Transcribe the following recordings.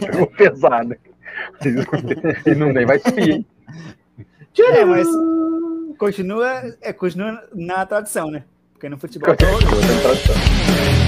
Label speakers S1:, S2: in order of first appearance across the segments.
S1: Pegou pesado. E não nem vai subir?
S2: É, mas continua, é, continua na tradição, né? Porque no futebol. Continua na tradição.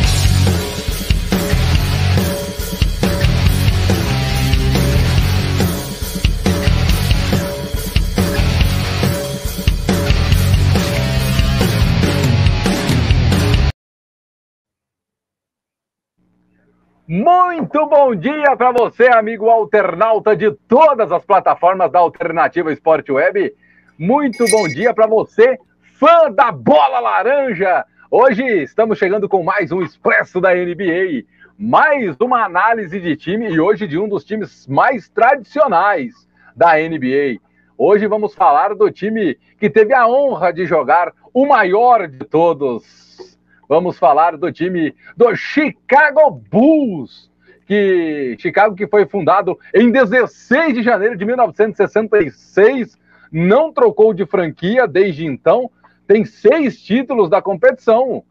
S1: Muito bom dia para você, amigo alternauta de todas as plataformas da Alternativa Esporte Web. Muito bom dia para você, fã da bola laranja. Hoje estamos chegando com mais um Expresso da NBA, mais uma análise de time e hoje de um dos times mais tradicionais da NBA. Hoje vamos falar do time que teve a honra de jogar o maior de todos, Vamos falar do time do Chicago Bulls, que Chicago que foi fundado em 16 de janeiro de 1966, não trocou de franquia desde então, tem seis títulos da competição,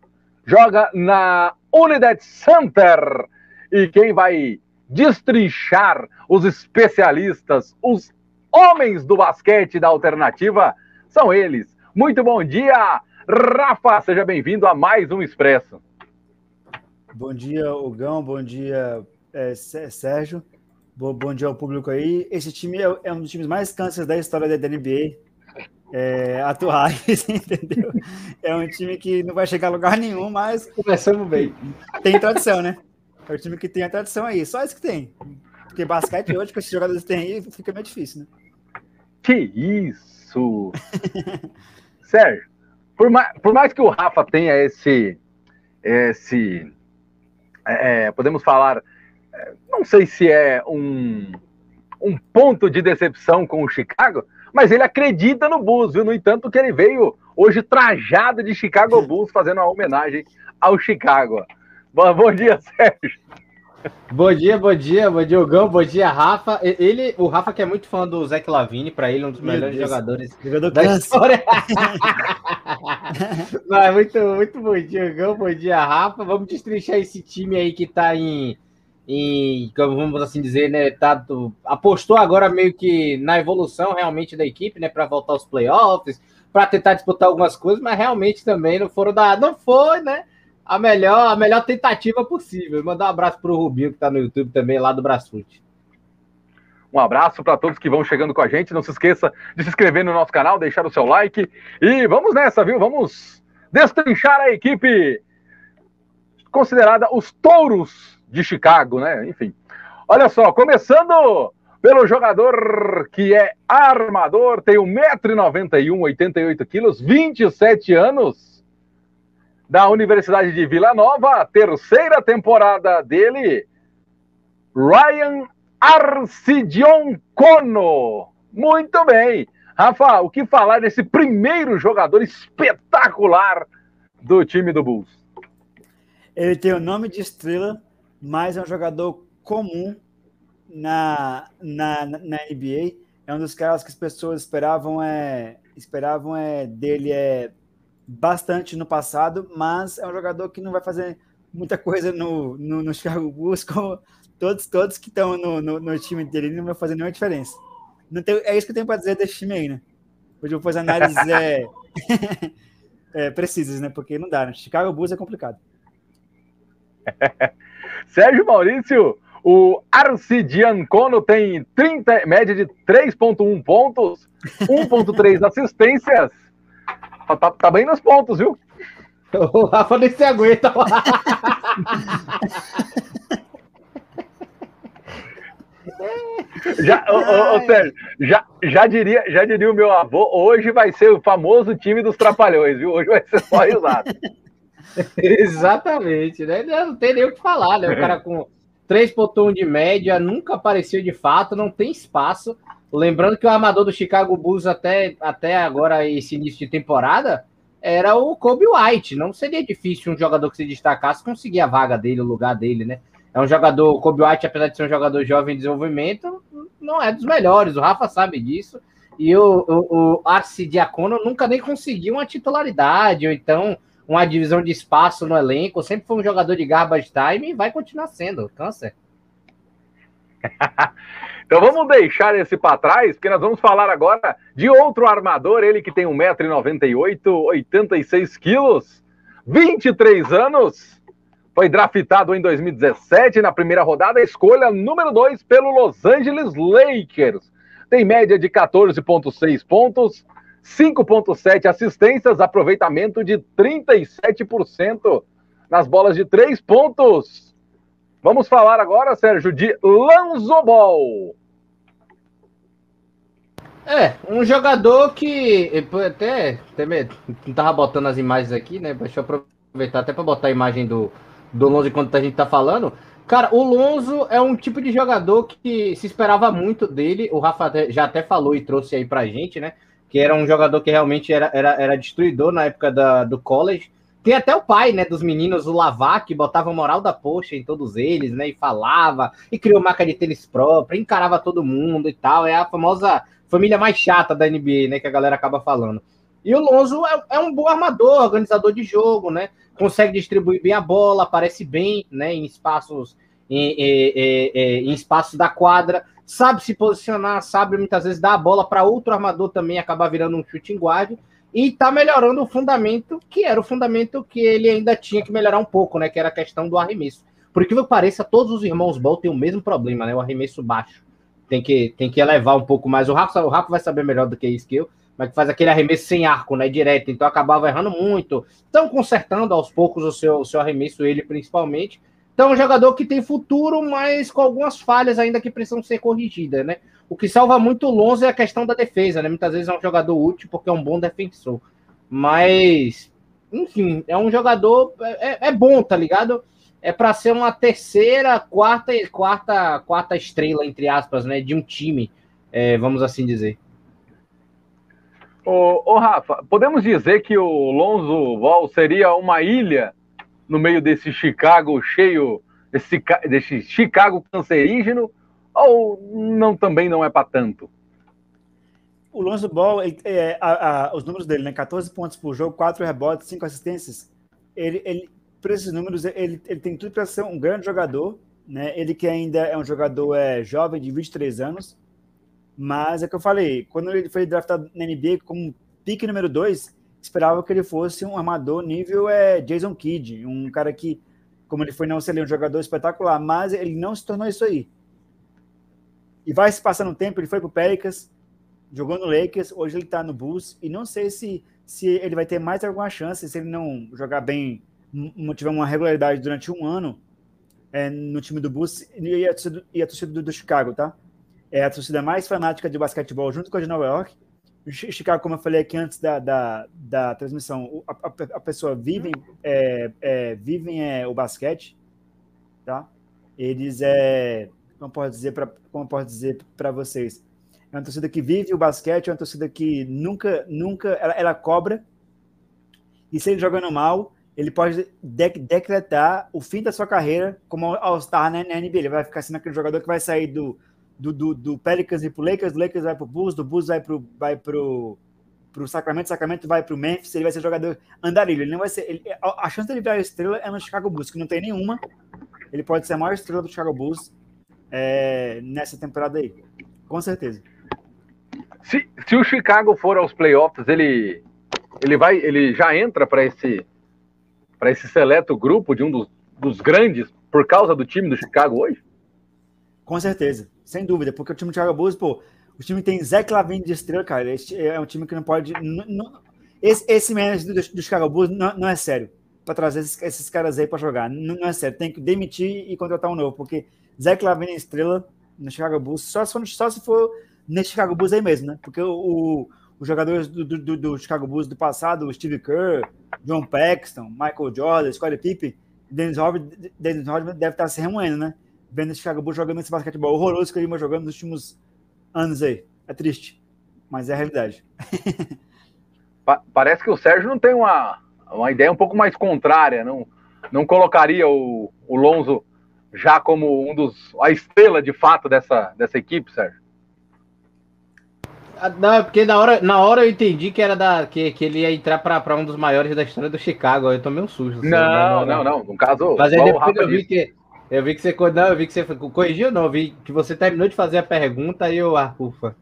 S1: joga na Unidad Center e quem vai destrinchar os especialistas, os homens do basquete da alternativa, são eles. Muito bom dia, Rafa, seja bem-vindo a mais um Expresso.
S2: Bom dia, Ogão, bom dia, é, Sérgio, bom, bom, dia ao público aí. Esse time é, é um dos times mais cânceres da história da NBA é, atuais, entendeu? É um time que não vai chegar a lugar nenhum, mas.
S1: Começamos bem.
S2: Tem tradição, né? É um time que tem a tradição aí, só isso que tem. Porque basquete hoje, com esses jogadores que tem aí, fica meio difícil, né?
S1: Que isso! Sérgio, por mais, por mais que o Rafa tenha esse, esse é, é, podemos falar, é, não sei se é um, um ponto de decepção com o Chicago, mas ele acredita no Bulls, viu? No entanto, que ele veio hoje trajado de Chicago Bulls, fazendo uma homenagem ao Chicago. Bom, bom dia, Sérgio.
S3: Bom dia, bom dia, bom dia, Gão, bom dia, Rafa. Ele, o Rafa que é muito fã do Zeke Lavine, para ele um dos melhores jogadores Jogador da história. Mas muito, muito bom dia, Gão, bom dia, Rafa. Vamos destrinchar esse time aí que tá em, em vamos assim dizer, né, tá, apostou agora meio que na evolução realmente da equipe, né, para voltar aos playoffs, para tentar disputar algumas coisas, mas realmente também não foram da, não foi, né? A melhor, a melhor tentativa possível. Mandar um abraço para o Rubinho, que está no YouTube também, lá do Brasfoot.
S1: Um abraço para todos que vão chegando com a gente. Não se esqueça de se inscrever no nosso canal, deixar o seu like. E vamos nessa, viu? Vamos destrinchar a equipe considerada os touros de Chicago, né? Enfim. Olha só, começando pelo jogador que é armador, tem 1,91m, 88kg, 27 anos da Universidade de Vila Nova, terceira temporada dele, Ryan Arcidion Cono. Muito bem. Rafa, o que falar desse primeiro jogador espetacular do time do Bulls?
S2: Ele tem o nome de estrela, mas é um jogador comum na, na, na NBA. É um dos caras que as pessoas esperavam é, esperavam é, dele é bastante no passado, mas é um jogador que não vai fazer muita coisa no, no, no Chicago Bulls, como todos, todos que estão no, no, no, time dele, não vai fazer nenhuma diferença. Não tem, é isso que eu tenho para dizer desse time aí, né? Hoje eu vou fazer análises é, é, precisas, né? Porque não dá, né? Chicago Bulls é complicado.
S1: Sérgio Maurício, o Arcidiancono tem 30, média de 3.1 pontos, 1.3 assistências, Tá, tá, tá bem nos pontos, viu?
S3: O Rafa nem se aguenta.
S1: já, ô, ô, Sérgio, já, já, diria, já diria o meu avô, hoje vai ser o famoso time dos trapalhões, viu? Hoje vai ser só risado.
S3: Exatamente, né? Não tem nem o que falar, né? O cara com 3.1 de média, nunca apareceu de fato, não tem espaço. Lembrando que o armador do Chicago Bulls até, até agora, esse início de temporada, era o Kobe White. Não seria difícil um jogador que se destacasse conseguir a vaga dele, o lugar dele, né? É um jogador, o Kobe White, apesar de ser um jogador jovem em desenvolvimento, não é dos melhores. O Rafa sabe disso. E o, o, o Arce Diacono nunca nem conseguiu uma titularidade, ou então uma divisão de espaço no elenco. Sempre foi um jogador de garbage time e vai continuar sendo. Câncer.
S1: então vamos deixar esse para trás, porque nós vamos falar agora de outro armador, ele que tem 1,98m, 86 quilos, 23 anos, foi draftado em 2017 na primeira rodada, escolha número 2 pelo Los Angeles Lakers. Tem média de 14,6 pontos, 5,7 assistências, aproveitamento de 37% nas bolas de três pontos. Vamos falar agora, Sérgio, de Lanzo Ball.
S3: É, um jogador que até, até não tava botando as imagens aqui, né? Deixa eu aproveitar até para botar a imagem do, do Lonzo enquanto a gente tá falando. Cara, o Lonzo é um tipo de jogador que se esperava muito dele. O Rafa já até falou e trouxe aí pra gente, né? Que era um jogador que realmente era, era, era destruidor na época da, do college. Tem até o pai, né, dos meninos, o Lavar, que botava moral da poxa em todos eles, né, e falava, e criou marca de tênis própria, encarava todo mundo e tal. É a famosa família mais chata da NBA, né, que a galera acaba falando. E o Lonzo é, é um bom armador, organizador de jogo, né, consegue distribuir bem a bola, aparece bem, né, em espaços, em, em, em, em espaços da quadra, sabe se posicionar, sabe muitas vezes dar a bola para outro armador também, acabar virando um shooting guard e está melhorando o fundamento, que era o fundamento que ele ainda tinha que melhorar um pouco, né? Que era a questão do arremesso. Por que pareça, todos os irmãos Ball têm o mesmo problema, né? O arremesso baixo. Tem que, tem que elevar um pouco mais. O Rafa, o Rafa vai saber melhor do que isso que eu, mas que faz aquele arremesso sem arco, né? Direto. Então acabava errando muito. Estão consertando aos poucos o seu, o seu arremesso, ele principalmente. Então, é um jogador que tem futuro, mas com algumas falhas ainda que precisam ser corrigidas, né? O que salva muito o Lonzo é a questão da defesa, né? Muitas vezes é um jogador útil porque é um bom defensor. Mas, enfim, é um jogador. É, é bom, tá ligado? É para ser uma terceira, quarta, quarta, quarta estrela, entre aspas, né? De um time, é, vamos assim dizer.
S1: Ô, ô, Rafa, podemos dizer que o Lonzo Ball seria uma ilha no meio desse Chicago cheio, desse, desse Chicago cancerígeno, ou não também não é para tanto?
S2: O Lonzo Ball, ele, é, a, a, os números dele, né? 14 pontos por jogo, 4 rebotes, 5 assistências. Ele, ele, por esses números, ele, ele tem tudo para ser um grande jogador, né? Ele que ainda é um jogador é, jovem, de 23 anos, mas é que eu falei, quando ele foi draftado na NBA como pique número 2, esperava que ele fosse um armador nível é, Jason Kidd, um cara que, como ele foi não ser um jogador espetacular, mas ele não se tornou isso aí. E vai se passando o tempo, ele foi pro Pelicans, jogou no Lakers, hoje ele tá no Bulls, e não sei se, se ele vai ter mais alguma chance, se ele não jogar bem, não tiver uma regularidade durante um ano é, no time do Bulls e a torcida, e a torcida do, do, Chicago, tá? É a torcida mais fanática de basquetebol junto com a de Nova York. Chicago, como eu falei aqui antes da, da, da transmissão, a, a, a pessoa vivem, é, é, vivem é, o basquete, tá? Eles é, como posso dizer para como posso dizer para vocês, é uma torcida que vive o basquete, é uma torcida que nunca nunca ela, ela cobra e se ele jogando mal, ele pode de decretar o fim da sua carreira como All-Star na, NBA. Ele vai ficar sendo aquele jogador que vai sair do, do, do, do Pelicans e pro Lakers, do Lakers vai pro Bulls, do Bulls vai pro, vai pro, pro Sacramento, Sacramento vai pro Memphis, ele vai ser jogador andarilho. Ele não vai ser. Ele, a chance dele virar estrela é no Chicago Bulls, que não tem nenhuma. Ele pode ser a maior estrela do Chicago Bulls é, nessa temporada aí. Com certeza.
S1: Se, se o Chicago for aos playoffs, ele, ele vai, ele já entra para esse para esse seleto grupo de um dos, dos grandes por causa do time do Chicago hoje?
S2: Com certeza, sem dúvida, porque o time do Chicago Bulls, pô, o time tem Zé Clavin de estrela, cara. Este é um time que não pode. Não, não, esse, esse manager do, do Chicago Bulls não, não é sério para trazer esses, esses, caras aí para jogar. Não, não, é sério. Tem que demitir e contratar um novo, porque Zé Clavin estrela no Chicago Bulls, só se for, só se for nesse Chicago Bulls aí mesmo, né? Porque o, os jogadores do, do, do, Chicago Bulls do passado, Steve Kerr, John Paxton, Michael Jordan, Scottie Pippen, Dennis Rodman, Dennis Rodman deve estar se remoendo, né? Vendo o Chicago Bulls jogando esse basquetebol horroroso que ele vai jogando nos últimos anos aí. É triste, mas é a realidade.
S1: Parece que o Sérgio não tem uma, uma ideia um pouco mais contrária, não, não colocaria o, o Lonzo já como um dos a estrela de fato dessa, dessa equipe, Sérgio?
S3: Ah, não, é porque na hora, na hora eu entendi que era da que, que ele ia entrar para um dos maiores da história do Chicago. Eu tomei um susto.
S1: Assim, não, não, não, não, No caso,
S3: mas aí depois eu vi que Eu vi que você, não, eu vi que você corrigiu, não, eu vi que você terminou de fazer a pergunta e eu, ah, ufa.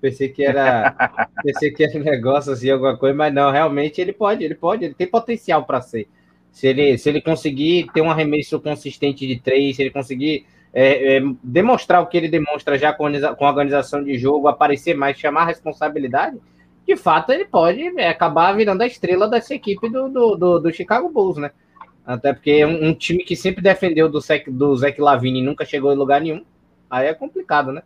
S3: Pensei que era, pensei que era um negócio assim, alguma coisa, mas não, realmente ele pode, ele pode, ele tem potencial para ser. Se ele, se ele conseguir ter um arremesso consistente de três, se ele conseguir é, é, demonstrar o que ele demonstra já com, com organização de jogo, aparecer mais, chamar a responsabilidade, de fato ele pode é, acabar virando a estrela dessa equipe do, do, do, do Chicago Bulls, né? Até porque um, um, time que sempre defendeu do, Zach, do Zach Lavine e nunca chegou em lugar nenhum. Aí é complicado, né?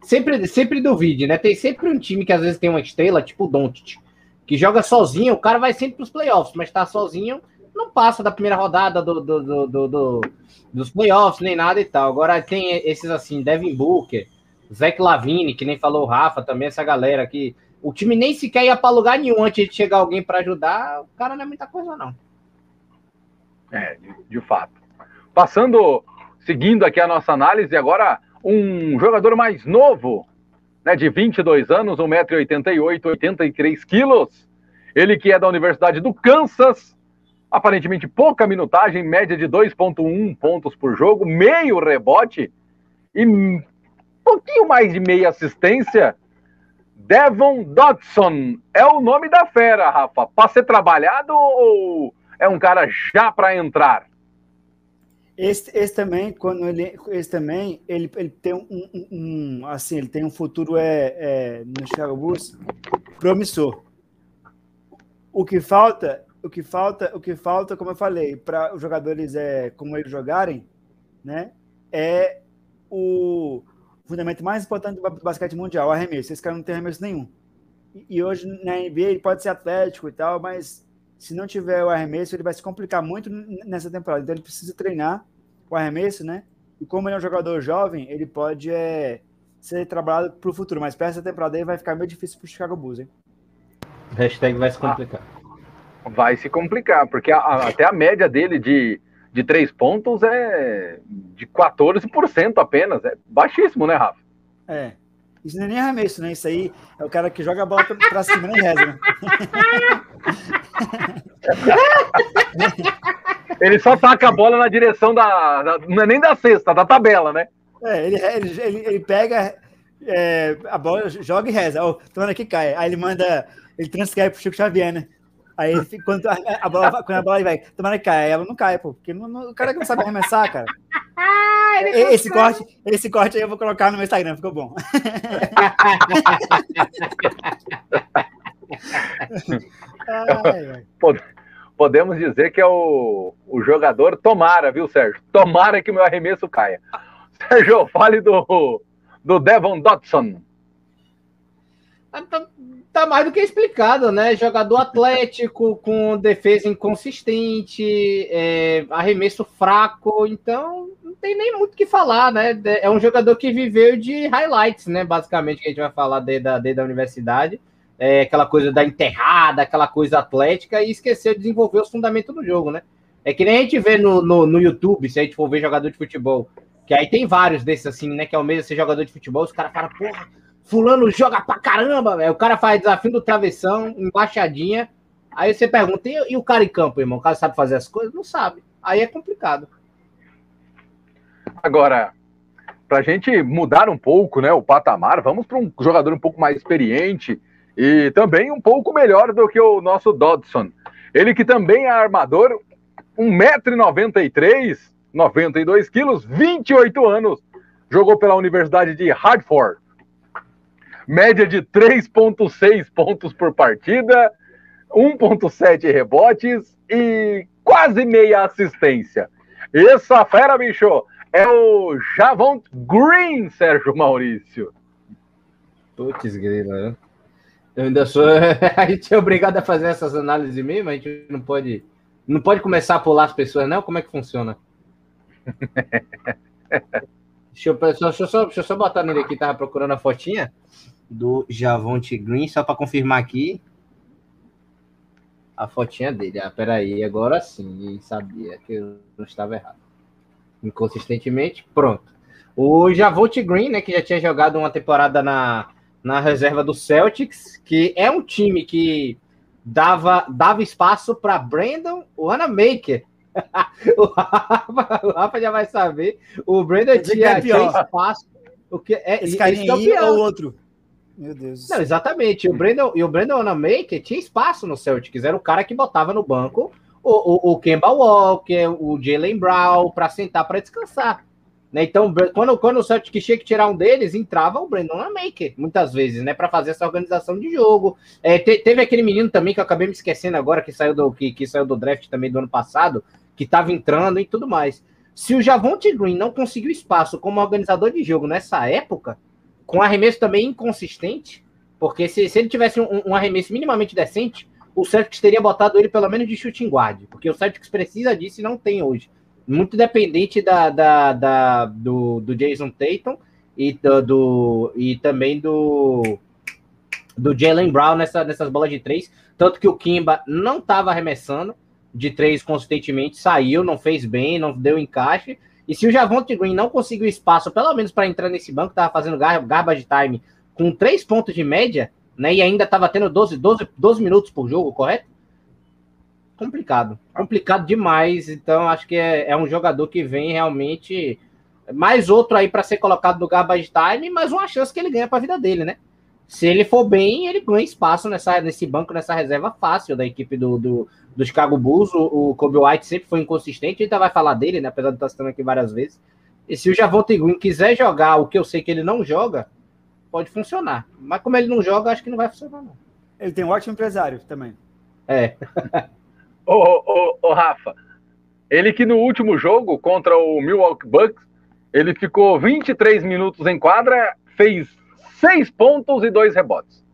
S3: Sempre, sempre duvide, né? Tem sempre um time que às vezes tem uma estrela, tipo o Doncic, que joga sozinho, o cara vai sempre para os playoffs, mas tá sozinho, não passa da primeira rodada do, do, do, do, do dos playoffs, nem nada e tal. Agora tem esses assim, Devin Booker, Zach Lavine, que nem falou o Rafa, também essa galera que o time nem sequer ia para lugar nenhum antes de chegar alguém para ajudar, o cara não é muita coisa, não.
S1: É, de, de fato. Passando, seguindo aqui a nossa análise, agora um jogador mais novo, né, de 22 anos, 1,88m, 83 quilos. Ele que é da Universidade do Kansas, aparentemente pouca minutagem, média de 2,1 pontos por jogo, meio rebote e um pouquinho mais de meia assistência. Devon Dodson é o nome da fera, Rafa. Para ser trabalhado ou é um cara já para entrar?
S2: Esse, esse, também, quando ele, esse também, ele, ele tem um, um, um assim, ele tem um futuro é, é, no Chicago Bulls promissor. O que falta o que falta, o que falta, como eu falei, para os jogadores é como eles jogarem, né, é o fundamento mais importante do basquete mundial, o arremesso. Esse cara não tem arremesso nenhum. E, e hoje na NBA ele pode ser atlético e tal, mas se não tiver o arremesso, ele vai se complicar muito nessa temporada. Então ele precisa treinar o arremesso, né? E como ele é um jogador jovem, ele pode é, ser trabalhado para o futuro. Mas para essa temporada aí vai ficar meio difícil para o Chicago Bulls, hein?
S3: Hashtag vai se complicar. Ah
S1: vai se complicar, porque a, a, até a média dele de, de três pontos é de 14% apenas. É baixíssimo, né, Rafa?
S2: É. Isso não é nem arremesso, né? Isso aí é o cara que joga a bola pra cima, nem reza, né?
S1: ele só taca a bola na direção da, da, Não é nem da cesta, da tabela, né?
S2: É, ele, ele, ele, ele pega é, a bola, joga e reza. Oh, tomando aqui cai. Aí ele manda. Ele transcreve pro Chico Xavier, né? Aí quando a, a, bola, quando a bola vai, tomara que caia, ela não cai, pô, porque não, não, o cara não sabe arremessar, cara. Ah, esse corte, esse corte aí eu vou colocar no meu Instagram, ficou bom.
S1: ai, Podemos dizer que é o, o jogador tomara, viu, Sérgio? Tomara que o meu arremesso caia. Sérgio, fale do, do Devon Dodson.
S3: Tá, mais do que explicado, né? Jogador atlético, com defesa inconsistente, é, arremesso fraco, então não tem nem muito o que falar, né? É um jogador que viveu de highlights, né? Basicamente, que a gente vai falar desde a, desde a universidade. É, aquela coisa da enterrada, aquela coisa atlética, e esqueceu de desenvolver os fundamentos do jogo, né? É que nem a gente vê no, no, no YouTube, se a gente for ver jogador de futebol, que aí tem vários desses assim, né? Que é o mesmo ser jogador de futebol, os caras falam, porra Fulano joga pra caramba, velho. O cara faz desafio do travessão, embaixadinha. Aí você pergunta, e, e, o cara em campo, irmão? O cara sabe fazer as coisas? Não sabe. Aí é complicado.
S1: Agora, pra gente mudar um pouco, né, o patamar, vamos para um jogador um pouco mais experiente e também um pouco melhor do que o nosso Dodson. Ele que também é armador, 1,93m, 92 quilos, 28 anos, jogou pela Universidade de Hartford média de 3,6 pontos por partida, 1,7 rebotes e quase meia assistência. Essa fera, bicho, é o Javont Green, Sérgio Maurício.
S3: Putz, grila, né? Eu ainda sou. a gente é obrigado a fazer essas análises mesmo, a gente não pode. Não pode começar a pular as pessoas, não? Como é que funciona? deixa, eu, deixa, eu só, deixa eu só botar nele aqui, tava procurando a fotinha do Javonte Green, só para confirmar aqui a fotinha dele. Ah, peraí, agora sim, sabia que eu não estava errado. Inconsistentemente, pronto. O Javonte Green, né, que já tinha jogado uma temporada na, na reserva do Celtics, que é um time que dava, dava espaço para Brandon Wanamaker, o, Rafa, o, Rafa, já vai saber. O Brandon tinha, é tinha espaço. O que é,
S2: esse carinha aí ou outro?
S3: Meu Deus. Não, exatamente. O Brandon, e o Brandon Wanamaker tinha espaço no Celtics. Era o cara que botava no banco o, o, o Kemba Walker, o Jalen Brown, para sentar para descansar. Né? Então, quando, quando o Celtic tinha que tirar um deles, entrava o Brandon Maker, muitas vezes, né? Para fazer essa organização de jogo. É, te, teve aquele menino também que eu acabei me esquecendo agora, que saiu do, que, que saiu do draft também do ano passado, que estava entrando e tudo mais. Se o Javonte Green não conseguiu espaço como organizador de jogo nessa época, com arremesso também inconsistente, porque se, se ele tivesse um, um arremesso minimamente decente, o Celtics teria botado ele pelo menos de shooting guard, porque o Celtics precisa disso e não tem hoje muito dependente da, da, da do, do, Jason Tatum e, do, do, e também do, do Jalen Brown nessa, nessas bolas de três. Tanto que o Kimba não estava arremessando de três consistentemente, saiu, não fez bem, não deu encaixe. E se o Javonte Green não conseguiu espaço, pelo menos para entrar nesse banco, estava fazendo garbage time com três pontos de média, né? E ainda estava tendo 12, 12, 12 minutos por jogo, correto? complicado. Complicado demais. Então, acho que é, é um jogador que vem realmente. Mais outro aí para ser colocado no garbage time, mas uma chance que ele ganha para a vida dele, né? Se ele for bem, ele ganha espaço nessa, nesse banco, nessa reserva fácil da equipe do, do, do Chicago Bulls. O, o Kobe White sempre foi inconsistente, a gente ainda vai falar dele, né? Apesar de estar citando aqui várias vezes. E se o Javonte Green quiser jogar o que eu sei que ele não joga, pode funcionar. Mas como ele não joga, acho que não vai funcionar, não.
S2: Ele tem um ótimo empresário também.
S3: É.
S1: Ô, ô, ô, Rafa, ele que no último jogo contra o Milwaukee Bucks, ele ficou 23 minutos em quadra, fez 6 pontos e 2 rebotes.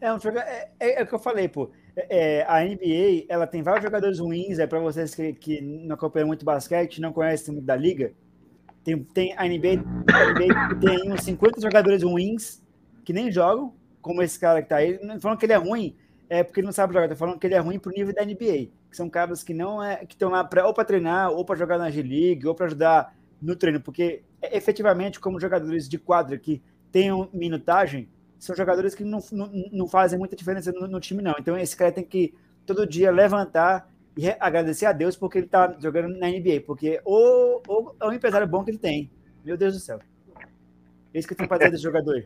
S2: É, um jogo, é, é, é, o que eu falei, pô. É, a NBA, ela tem vários jogadores ruins, é para vocês que, que não acompanham muito basquete, não conhecem muito da liga. Tem, tem a, NBA, a NBA tem uns 50 jogadores ruins que nem jogam, como esse cara que tá aí. Não falando que ele é ruim, é porque ele não sabe jogar, tá falando que ele é ruim pro nível da NBA, que são caras que não é que estão lá pra, ou para treinar, ou para jogar na G-League, ou para ajudar no treino, porque é, efetivamente como jogadores de quadra que tenham minutagem, são jogadores que não, não, não fazem muita diferença no, no, time não. Então esse cara tem que todo dia levantar e agradecer a Deus porque ele tá jogando na NBA, porque o, o é um empresário bom que ele tem. Meu Deus do céu. É isso que eu tenho para dizer desse jogador.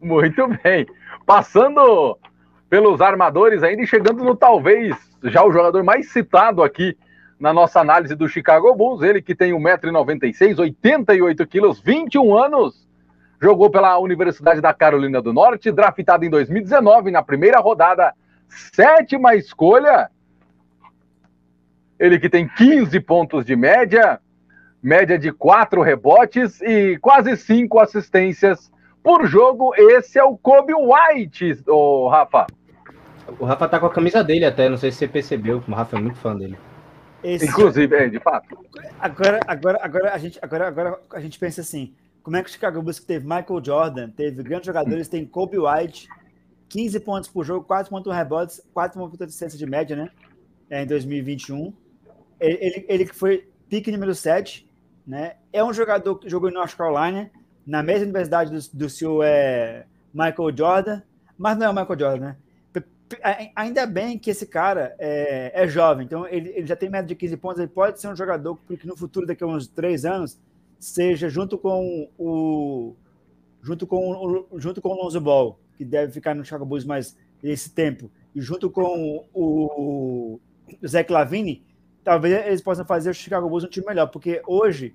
S1: Muito bem. Passando pelos armadores ainda e chegando no talvez já o jogador mais citado aqui na nossa análise do Chicago Bulls, ele que tem 1,96m, 88 quilos, 21 anos, jogou pela Universidade da Carolina do Norte, draftado em 2019 na primeira rodada, sétima escolha. Ele que tem 15 pontos de média, média de 4 rebotes e quase 5 assistências por jogo. Esse é o Kobe White, o Rafa.
S3: O Rafa tá com a camisa dele até, não sei se você percebeu, o Rafa é muito fã dele.
S1: Esse... Inclusive, é, de fato.
S2: Agora, agora, agora, a gente, agora, agora a gente pensa assim: como é que o Chicago Bulls teve Michael Jordan, teve grandes jogadores, tem Kobe White, 15 pontos por jogo, 4.1 rebotes, 4.1 assistência de média, né? É, em 2021. Ele, que foi pique número 7, né? É um jogador que jogou em North Carolina, na mesma universidade do, do seu é, Michael Jordan, mas não é o Michael Jordan, né? ainda bem que esse cara é, é jovem, então ele, ele, já tem média de 15 pontos, ele pode ser um jogador que no futuro, daqui a uns três anos, seja junto com o junto com junto com o Lonzo Ball, que deve ficar no Chicago Bulls mais esse tempo, e junto com o, o Zach Lavine, talvez eles possam fazer o Chicago Bulls um time melhor, porque hoje,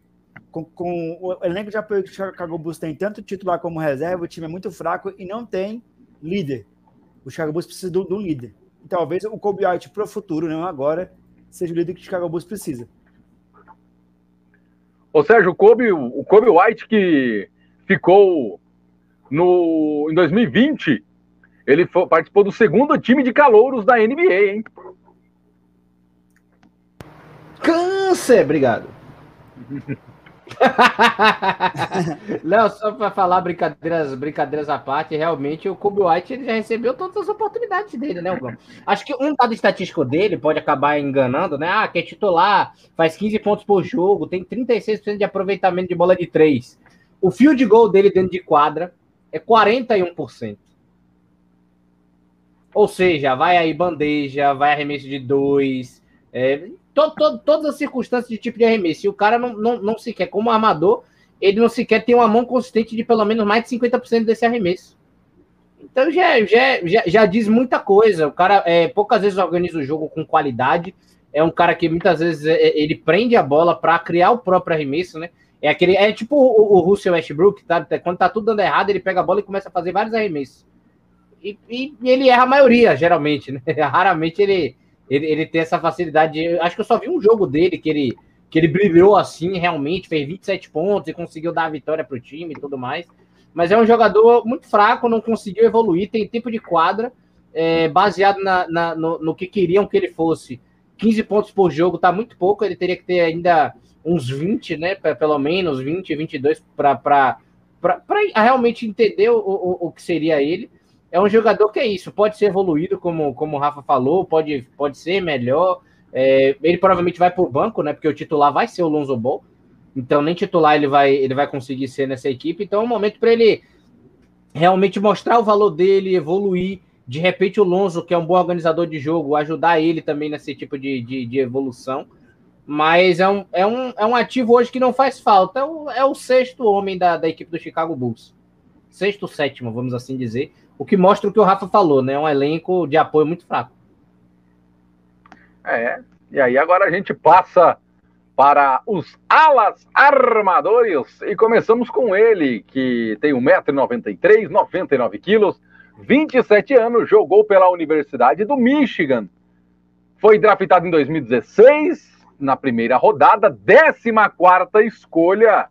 S2: com, com o elenco de apoio que o Chicago Bulls tem, tanto titular como reserva, o time é muito fraco e não tem líder o Chicago Bulls precisa de um líder. E talvez o Kobe White para o futuro, não agora, seja o líder que o Chicago Bulls precisa.
S1: Ou seja, o Kobe, o Kobe White que ficou no, em 2020, ele foi, participou do segundo time de calouros da NBA, hein?
S3: Câncer, obrigado. Léo, só para falar brincadeiras, brincadeiras à parte, realmente o Kobe White ele já recebeu todas as oportunidades dele, né, Hugo? Acho que um dado estatístico dele pode acabar enganando, né? Ah, que é titular, faz 15 pontos por jogo, tem 36% de aproveitamento de bola de 3. O field goal dele dentro de quadra é 41%. Ou seja, vai aí bandeja, vai arremesso de 2, É, to, to, todas as circunstâncias de tipo de arremesso. E o cara não, não, não sequer, como armador, ele não sequer tem uma mão consistente de pelo menos mais de 50% desse arremesso. Então já, já, já, já, diz muita coisa. O cara é, poucas vezes organiza o jogo com qualidade. É um cara que muitas vezes é, é ele prende a bola para criar o próprio arremesso, né? É aquele, é tipo o, o Russell Westbrook, tá? Quando tá tudo dando errado, ele pega a bola e começa a fazer vários arremessos. E, e, e ele erra a maioria, geralmente, né? Raramente ele, ele, ele tem essa facilidade. Eu acho que eu só vi um jogo dele que ele, que ele brilhou assim, realmente, fez 27 pontos e conseguiu dar a vitória pro time e tudo mais. Mas é um jogador muito fraco, não conseguiu evoluir, tem tempo de quadra, é, baseado na, na no, no, que queriam que ele fosse. 15 pontos por jogo tá muito pouco, ele teria que ter ainda uns 20, né? Pelo menos 20, 22 para realmente entender o, o, o que seria ele. É um jogador que é isso, pode ser evoluído, como, como o Rafa falou, pode, pode ser melhor. É, ele provavelmente vai para o banco, né? Porque o titular vai ser o Lonzo Ball. Então, nem titular ele vai, ele vai conseguir ser nessa equipe. Então, é um momento para ele realmente mostrar o valor dele, evoluir. De repente, o Lonzo, que é um bom organizador de jogo, ajudar ele também nesse tipo de, de, de evolução. Mas é um, é, um, é um ativo hoje que não faz falta. É o, é o sexto homem da, da equipe do Chicago Bulls. Sexto, sétimo, vamos assim dizer. O que mostra o que o Rafa falou, né? Um elenco de apoio muito fraco.
S1: É, e aí agora a gente passa para os alas armadores e começamos com ele, que tem 1,93m, 99kg, 27 anos, jogou pela Universidade do Michigan. Foi draftado em 2016, na primeira rodada, 14 escolha.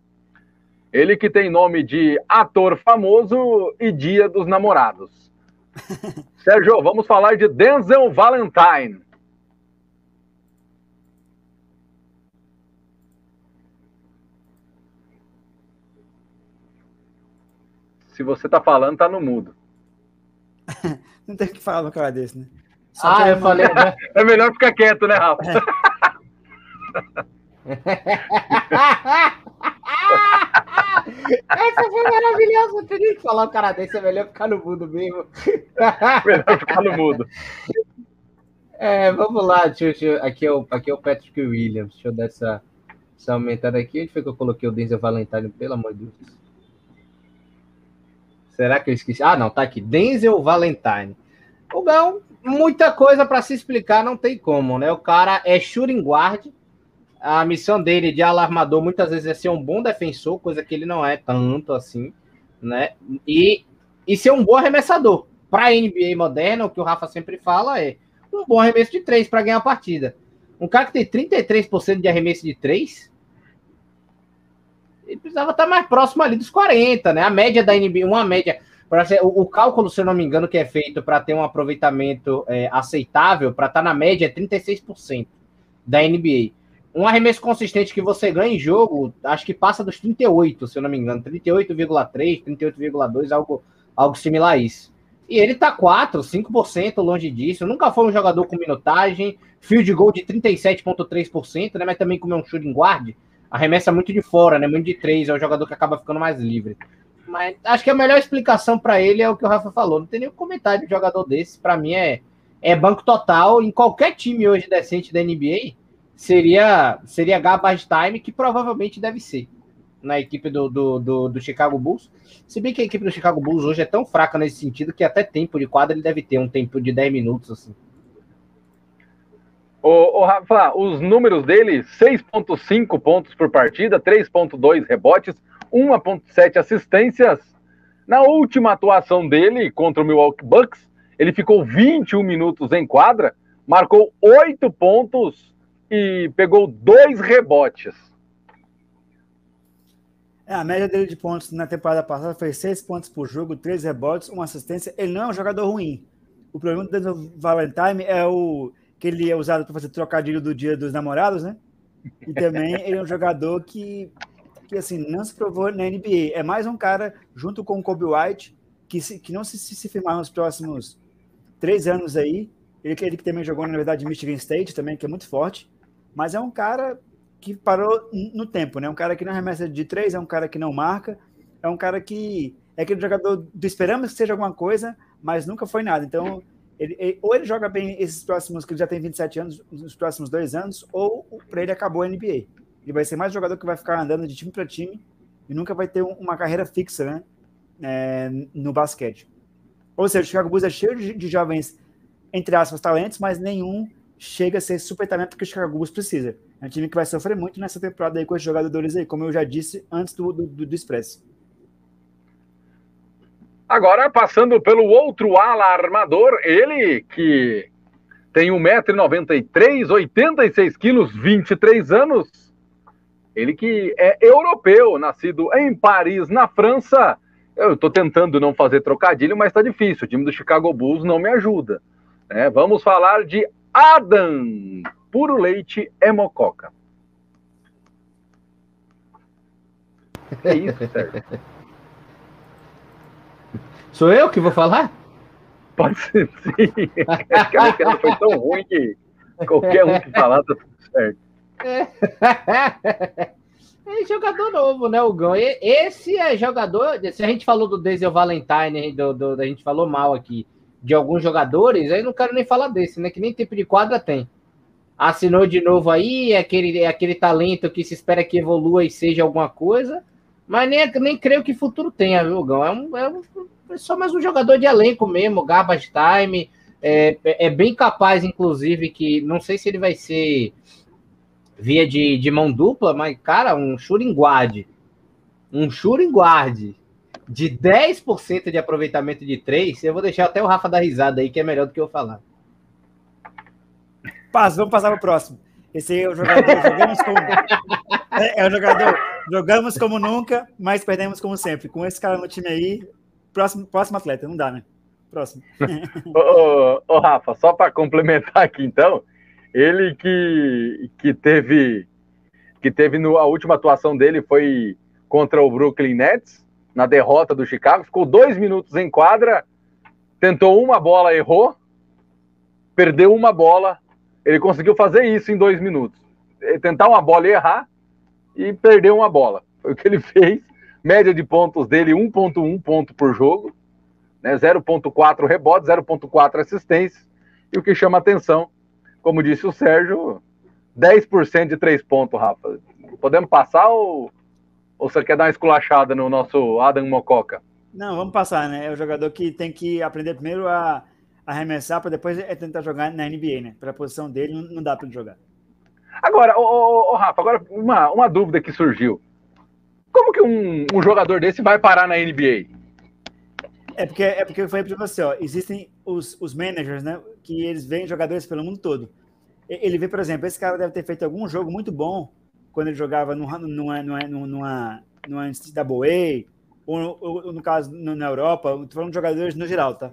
S1: Ele que tem nome de ator famoso e dia dos namorados. Sérgio, vamos falar de Denzel Valentine. Se você tá falando, tá no mudo.
S2: Não tem que falar no cara desse, né?
S3: Só ah, eu falei. Né?
S1: É melhor ficar quieto, né, Rafa? É.
S3: Essa foi maravilhosa, tem que falar o cara desse, é melhor ficar no mudo mesmo.
S1: melhor ficar no mudo.
S3: É, vamos lá, deixa, deixa, aqui, é o, aqui é o Patrick Williams. Deixa eu dar essa, essa aumentada aqui. Onde foi que eu coloquei o Denzel Valentine? Pelo amor de Deus. Será que eu esqueci? Ah, não, tá aqui. Denzel Valentine. O Gão, muita coisa para se explicar, não tem como, né? O cara é shooting guard, a missão dele de alarmador muitas vezes é ser um bom defensor, coisa que ele não é tanto assim, né? E, e ser um bom arremessador. Para a NBA moderna, o que o Rafa sempre fala é um bom arremesso de três para ganhar a partida. Um cara que tem 33% de arremesso de três, ele precisava estar mais próximo ali dos 40, né? A média da NBA, uma média. O, o cálculo, se eu não me engano, que é feito para ter um aproveitamento é, aceitável, para estar tá na média, é 36% da NBA um arremesso consistente que você ganha em jogo, acho que passa dos 38, se eu não me engano, 38,3, 38,2, algo, algo similar a isso. E ele tá 4, 5% longe disso. Nunca foi um jogador com minutagem, field goal de 37,3%, né? Mas também como é um shooting guard, arremessa muito de fora, né? Muito de 3, é o jogador que acaba ficando mais livre. Mas acho que a melhor explicação para ele é o que o Rafa falou. Não tem nenhum comentário de jogador desse. Para mim é, é banco total. Em qualquer time hoje decente da NBA, seria seria garbage time, que provavelmente deve ser na equipe do, do, do, do, Chicago Bulls. Se bem que a equipe do Chicago Bulls hoje é tão fraca nesse sentido que até tempo de quadra ele deve ter um tempo de 10 minutos assim.
S1: Ô Rafa, os números dele: 6,5 pontos por partida, 3,2 rebotes, 1,7 assistências. Na última atuação dele contra o Milwaukee Bucks, ele ficou 21 minutos em quadra, marcou 8 pontos e pegou dois rebotes.
S2: É, a média dele de pontos na temporada passada foi seis pontos por jogo, três rebotes, uma assistência. Ele não é um jogador ruim. O problema do Valentine é o que ele é usado para fazer trocadilho do dia dos namorados, né? E também ele é um jogador que, que assim, não se provou na NBA. É mais um cara, junto com o Kobe White, que, se, que não se, se, se firmar nos próximos três anos aí. Ele, ele que também jogou, na verdade, Michigan State, também, que é muito forte mas é um cara que parou no tempo, né? Um cara que não arremessa de três, é um cara que não marca, é um cara que é aquele jogador do esperamos que seja alguma coisa, mas nunca foi nada. Então, Ele, ele, ou ele joga bem esses próximos, que ele já tem 27 anos, nos próximos dois anos, ou para ele acabou a NBA. Ele vai ser mais jogador que vai ficar andando de time para time e nunca vai ter uma carreira fixa né, é, no basquete. Ou seja, o Chicago Bulls é cheio de, de, jovens, entre aspas, talentos, mas nenhum chega a ser super talento que o Chicago Bulls precisa. É um time que vai sofrer muito nessa temporada aí com os jogadores aí, como eu já disse antes do, do, do Express.
S1: Agora, passando pelo outro ala armador, ele que tem 1,93m, 86 quilos, 23 anos. Ele que é europeu, nascido em Paris, na França. Eu estou tentando não fazer trocadilho, mas está difícil. O time do Chicago Bulls não me ajuda. É, vamos falar de Adam, puro leite é mococa.
S3: É isso, Sérgio. Sou eu que vou falar?
S1: Pode ser, sim. Aquela queda foi tão ruim que qualquer um que falar tá tudo certo.
S3: É. é jogador novo, né, o Gão? Esse é jogador. Se a gente falou do Denzel Valentine, do, do, a gente falou mal aqui de alguns jogadores, aí não quero nem falar desse, né? Que nem tempo de quadra tem. Assinou de novo aí, é aquele, é aquele talento que se espera que evolua e seja alguma coisa, mas nem, nem creio que futuro tenha, viu, Gão? É, um, é, um, é só mais um jogador de elenco mesmo, garbage time. É, é bem capaz, inclusive, que não sei se ele vai ser via de, de mão dupla, mas, cara, um shooting guard. Um shooting guard de 10% de aproveitamento de 3, eu vou deixar até o Rafa dar risada aí, que é melhor do que eu falar.
S2: Passa, vamos passar para o próximo. Esse aí é o jogador, jogamos como. É, é, o jogador, jogamos como nunca, mas perdemos como sempre. Com esse cara no time aí, próximo, próximo atleta, não dá, né? Próximo.
S1: ô, ô, ô, Rafa, só para complementar aqui então, ele que, que teve que teve no, a última atuação dele foi contra o Brooklyn Nets, na derrota do Chicago, ficou dois minutos em quadra, tentou uma bola, errou, perdeu uma bola. Ele conseguiu fazer isso em dois minutos. Tentar uma bola e errar e perder uma bola. Foi o que ele fez. Média de pontos dele, 1.1 ponto por jogo, né? 0.4 rebotes, 0.4 assistências. E o que chama atenção, como disse o Sérgio, 10% de três pontos, Rafa. Podemos passar ou ou você quer dar uma esculachada no nosso Adam Mococa?
S2: Não, vamos passar, né? É o jogador que tem que aprender primeiro a arremessar para depois é tentar jogar na NBA, né? Para a posição dele não, dá para ele jogar.
S1: Agora, ô, ô, ô, Rafa, agora uma, uma dúvida que surgiu. Como que um, um jogador desse vai parar na NBA?
S2: É porque, é porque eu falei para você, ó, existem os, os managers, né? Que eles veem jogadores pelo mundo todo. Ele vê, por exemplo, esse cara deve ter feito algum jogo muito bom quando ele jogava numa, numa, numa, numa, numa NCAA, ou, ou, no caso na Europa, estou falando de jogadores no geral, tá?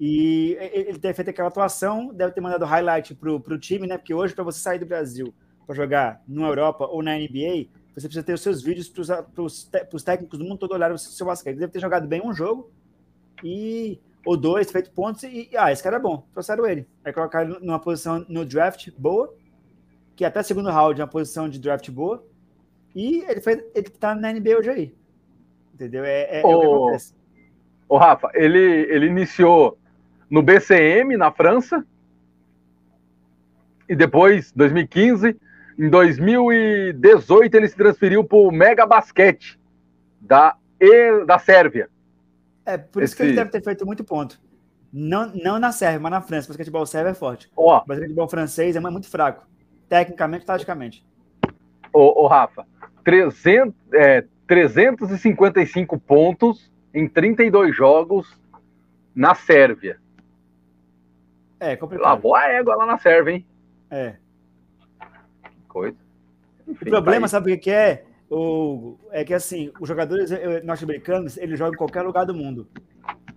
S2: E ele ter feito aquela atuação, deve ter mandado highlight para o time, né? Porque hoje, para você sair do Brasil para jogar na Europa ou na NBA, você precisa ter os seus vídeos para os técnicos do mundo todo olharem o seu basquete. Ele deve ter jogado bem um jogo e ou dois, feito pontos, e, ah, esse cara é bom, trouxeram ele. Aí colocaram numa posição no draft boa, que até segundo round é uma posição de draft boa. E ele, fez, ele tá na NBA hoje aí. Entendeu? É, é,
S1: o, é o que acontece. Ô, Rafa, ele, ele iniciou no BCM, na França. E depois, 2015, em 2018, ele se transferiu para o Mega Basquete da, da Sérvia.
S2: É, por isso Esse... que ele deve ter feito muito ponto. Não, não na Sérvia, mas na França. O basquetebol sérvio é forte. Ó, o basquetebol francês é muito fraco tecnicamente e taticamente.
S1: Ô, ô Rafa, 300, é, 355 pontos em 32 jogos na Sérvia.
S2: É, complicado.
S1: Lavou a égua lá na Sérvia, hein?
S2: É.
S1: Que coisa.
S2: Enfim, o problema, sabe o que é? O, é que assim, os jogadores norte-americanos, eles jogam em qualquer lugar do mundo.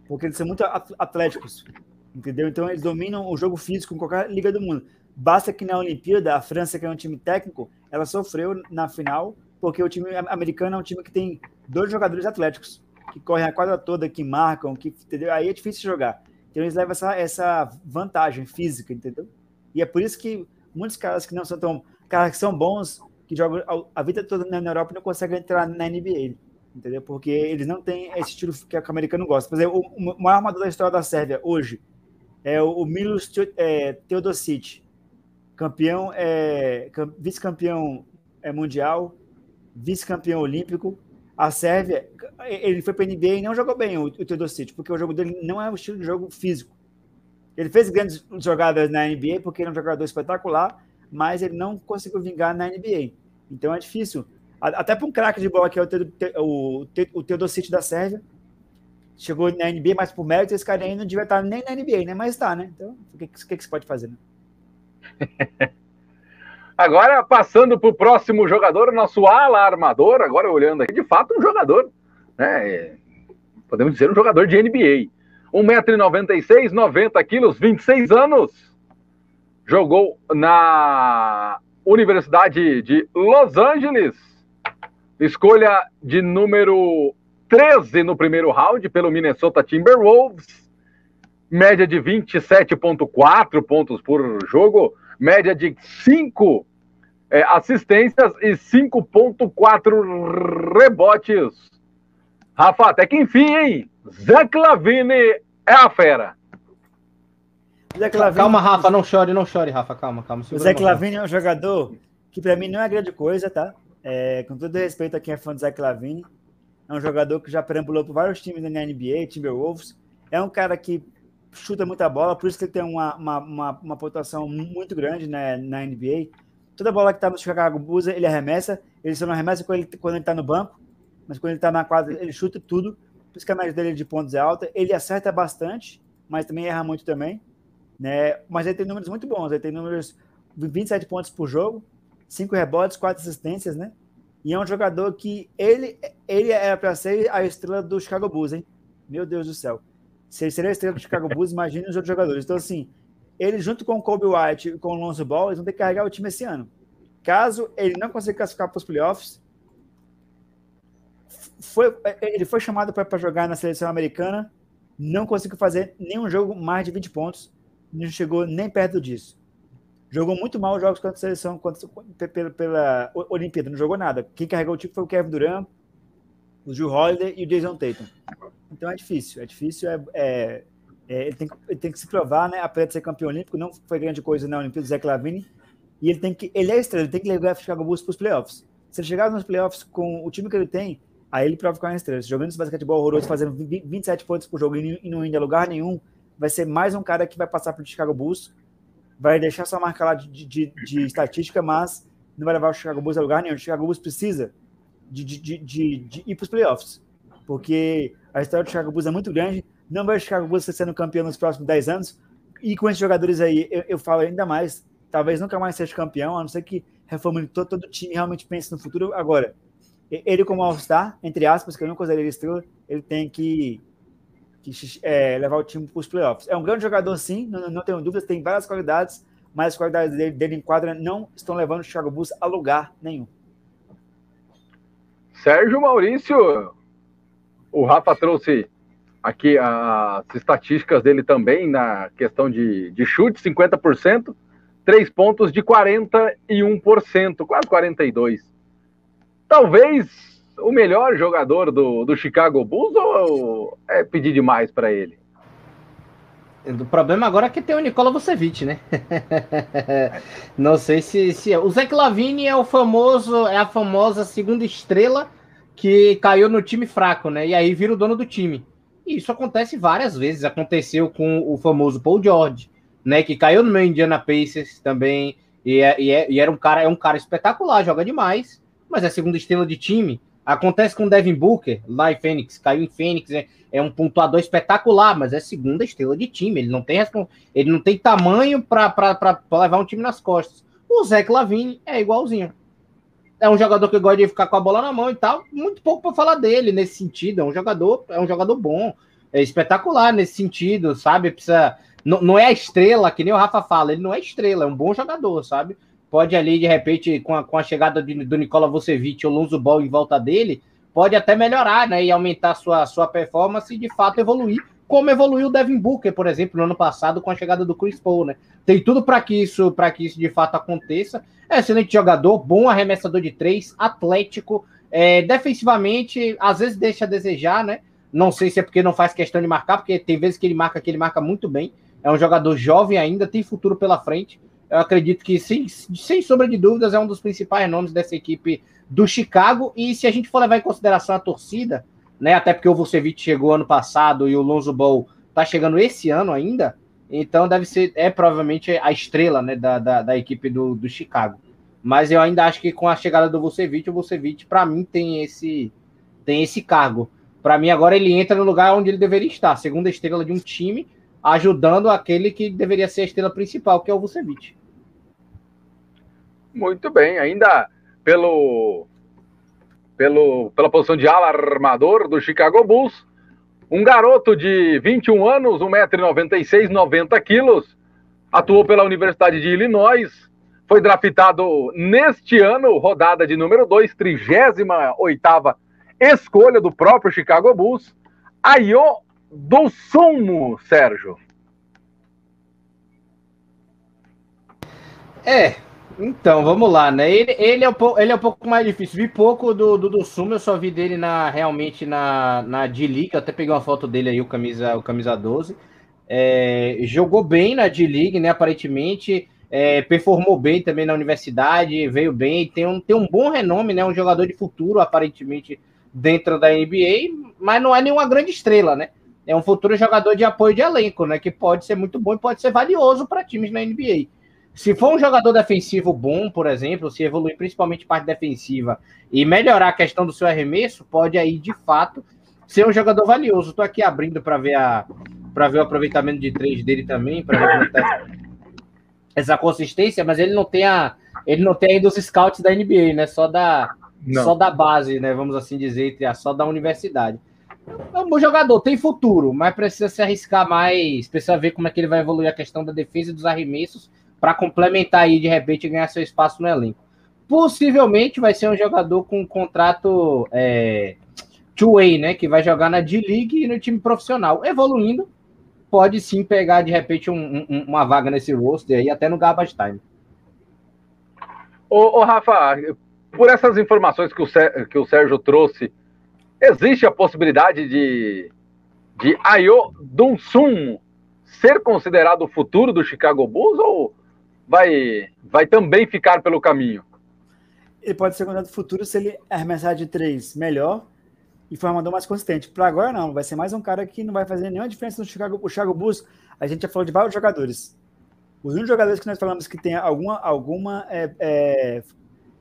S2: Porque eles são muito atléticos. Entendeu? Então eles dominam o jogo físico em qualquer liga do mundo. Basta que na Olimpíada, a França, que é um time técnico, ela sofreu na final, porque o time americano é um time que tem dois jogadores atléticos, que correm a quadra toda, que marcam, que entendeu? aí é difícil jogar. Então eles levam essa, essa vantagem física, entendeu? E é por isso que muitos caras que não são tão. caras que são bons, que jogam a vida toda na Europa, não conseguem entrar na NBA, entendeu? Porque eles não têm esse estilo que o americano gosta. Por exemplo, o maior armador da história da Sérvia hoje é o, Milos é, Teodosic, campeão, é, vice-campeão é, mundial, vice-campeão olímpico. A Sérvia, ele foi para a NBA e não jogou bem o, o Teodosic, porque o jogo dele não é um estilo de jogo físico. Ele fez grandes jogadas na NBA porque ele é um jogador espetacular, mas ele não conseguiu vingar na NBA. Então é difícil. Até para um craque de bola que é o, o, o Teodosic da Sérvia, chegou na NBA, mas por mérito esse cara aí não devia estar nem na NBA, né? Mas está, né? Então, o que, que, que se pode fazer, né?
S1: agora, passando para o próximo jogador, nosso ala armador, agora olhando aqui, de fato, um jogador, né? Podemos dizer um jogador de NBA. 1,96m, 90 quilos, 26 anos. Jogou na Universidade de Los Angeles. Escolha de número 13 no primeiro round pelo Minnesota Timberwolves. Média de 27,4 pontos por jogo. Média de 5 é, assistências e 5,4 rebotes. Rafa, até que enfim, hein? Zé Clavini é a fera.
S3: Clavini... Calma, Rafa, não chore, não chore, Rafa, calma, calma.
S2: O Zé Clavini é um jogador que para mim não é grande coisa, tá? É, com todo respeito a quem é fã do Zé Clavini, é um jogador que já perambulou por vários times da NBA, Timberwolves. É um cara que chuta muita bola, por isso que ele tem uma, uma, uma, uma pontuação muito grande né, na NBA. Toda bola que está no Chicago Bulls, ele arremessa. Ele só não arremessa quando ele, quando ele tá no banco, mas quando ele está na quadra, ele chuta tudo. Por isso que a média dele de pontos é alta. Ele acerta bastante, mas também erra muito também. Né? Mas ele tem números muito bons. Ele tem números de 27 pontos por jogo, 5 rebotes, 4 assistências, né? E é um jogador que ele, ele era para ser a estrela do Chicago Bulls, hein? Meu Deus do céu. Se ele seria a estrela do Chicago Bulls, imagine os outros jogadores. Então, assim, ele junto com o Kobe White e com o Lonzo Ball, eles vão ter que carregar o time esse ano. Caso ele não consiga classificar para os playoffs, foi, ele foi chamado para jogar na seleção americana, não conseguiu fazer nenhum jogo mais de 20 pontos, não chegou nem perto disso. Jogou muito mal os jogos contra a seleção, contra, pela, pela Olimpíada, não jogou nada. Quem carregou o time foi o Kevin Durant, o Drew Holiday e o Jason Tatum. Então é difícil, é difícil, é, é, é ele, tem, ele, tem, que se provar, né? Apesar de ser campeão olímpico, não foi grande coisa na Olimpíada do Zé Clavini. E ele tem que, ele é estrela, ele tem que levar o Chicago Bulls para os playoffs. Se ele chegar nos playoffs com o time que ele tem, aí ele prova que é uma estrela. Jogando esse basquetebol horroroso, fazendo 27 pontos por jogo e não indo a lugar nenhum, vai ser mais um cara que vai passar para o Chicago Bulls vai deixar sua marca lá de, de, de, estatística, mas não vai levar o Chicago Bulls a lugar nenhum. O Chicago Bulls precisa de, de, de, de ir para os playoffs, porque a história do Chicago Bulls é muito grande. Não vai o Chicago Bulls sendo campeão nos próximos 10 anos. E com esses jogadores aí, eu, eu falo ainda mais, talvez nunca mais seja campeão, a não ser que reformule todo, todo o time realmente pense no futuro. Agora, ele como All-Star, entre aspas, que eu não considero estrela, ele tem que que é, levar o time para os playoffs. É um grande jogador, sim, não, não tenho dúvidas, tem várias qualidades, mas as qualidades dele, dele em quadra não estão levando o Chicago Bulls a lugar nenhum.
S1: Sérgio Maurício, o Rafa trouxe aqui as estatísticas dele também na questão de, de chute, 50%, três pontos de 41%, quase 42%. Talvez o melhor jogador do, do Chicago Bulls ou é pedir demais para ele?
S3: O problema agora é que tem o Nicola Vucevic, né? Não sei se, se é. O Zé Lavine é o famoso, é a famosa segunda estrela que caiu no time fraco, né? E aí vira o dono do time. E isso acontece várias vezes. Aconteceu com o famoso Paul George, né? Que caiu no meu Indiana Pacers também. E, é, e, é, e era um cara, é um cara espetacular, joga demais, mas é segunda estrela de time. Acontece com o Devin Booker, lá em Fênix, caiu em Fênix, é, é um pontuador espetacular, mas é segunda estrela de time. Ele não tem, ele não tem tamanho para levar um time nas costas. O Zé Lavine é igualzinho. É um jogador que gosta de ficar com a bola na mão e tal. Muito pouco para falar dele nesse sentido. É um jogador, é um jogador bom, é espetacular nesse sentido, sabe? Precisa, não, não é a estrela, que nem o Rafa fala, ele não é estrela, é um bom jogador, sabe? Pode ali, de repente, com a, com a chegada de, do Nicola Vucevic ou Lonzo Ball em volta dele, pode até melhorar, né? E aumentar sua, sua performance e, de fato, evoluir, como evoluiu o Devin Booker, por exemplo, no ano passado, com a chegada do Chris Paul, né? Tem tudo para que isso para que isso de fato aconteça. É excelente jogador, bom arremessador de três, atlético, é, defensivamente, às vezes deixa a desejar, né? Não sei se é porque não faz questão de marcar, porque tem vezes que ele marca que ele marca muito bem. É um jogador jovem ainda, tem futuro pela frente. Eu acredito que, sem, sem sombra de dúvidas, é um dos principais nomes dessa equipe do Chicago. E se a gente for levar em consideração a torcida, né? Até porque o Vucevic chegou ano passado e o Lonzo Ball tá chegando esse ano ainda. Então deve ser, é provavelmente a estrela né, da, da, da equipe do, do Chicago. Mas eu ainda acho que com a chegada do Vucevic, o Vucevic, para mim, tem esse, tem esse cargo. Para mim, agora ele entra no lugar onde ele deveria estar, segunda estrela de um time, ajudando aquele que deveria ser a estrela principal, que é o Vucevic.
S1: Muito bem, ainda pelo, pelo pela posição de ala armador do Chicago Bulls, um garoto de 21 anos, 1,96m, 90 quilos, atuou pela Universidade de Illinois, foi draftado neste ano, rodada de número 2, 38 escolha do próprio Chicago Bulls, Ayo do Sumo, Sérgio.
S3: É, então, vamos lá, né? Ele, ele, é, um pouco, ele é um pouco mais difícil. Vi pouco do, do, do Sumo, eu só vi dele na, realmente na, na D-League. Eu até peguei uma foto dele aí, o camisa, o camisa 12. É, jogou bem na D-League, né? Aparentemente, é, performou bem também na universidade, veio bem, tem um, tem um bom renome, né? Um jogador de futuro, aparentemente, dentro da NBA, mas não é nenhuma grande estrela, né? É um futuro jogador de apoio de elenco, né? Que pode ser muito bom e pode ser valioso para times na NBA. Se for um jogador defensivo bom, por exemplo, se evoluir principalmente parte defensiva e melhorar a questão do seu arremesso, pode aí de fato ser um jogador valioso. Estou aqui abrindo para ver a para ver o aproveitamento de três dele também, para ver tá essa consistência, mas ele não tem a ele não tem ainda os scouts da NBA, né? Só da não. só da base, né? Vamos assim dizer, só da universidade. É um bom jogador, tem futuro, mas precisa se arriscar mais, precisa ver como é que ele vai evoluir a questão da defesa e dos arremessos para complementar aí de repente e ganhar seu espaço no elenco. Possivelmente vai ser um jogador com um contrato é, two-way, né? Que vai jogar na D-League e no time profissional. Evoluindo, pode sim pegar de repente um, um, uma vaga nesse roster aí, até no garbage time.
S1: Ô, ô, Rafa, por essas informações que o, que o Sérgio trouxe, existe a possibilidade de, de Ayo Dunsum ser considerado o futuro do Chicago Bulls ou vai, vai também ficar pelo caminho.
S2: Ele pode ser considerado futuro se ele arremessar de três melhor e for um mais consistente. Para agora, não. Vai ser mais um cara que não vai fazer nenhuma diferença no Chicago, o Chicago Bulls. A gente já falou de vários jogadores. Os únicos jogadores que nós falamos que tem alguma, alguma é, é,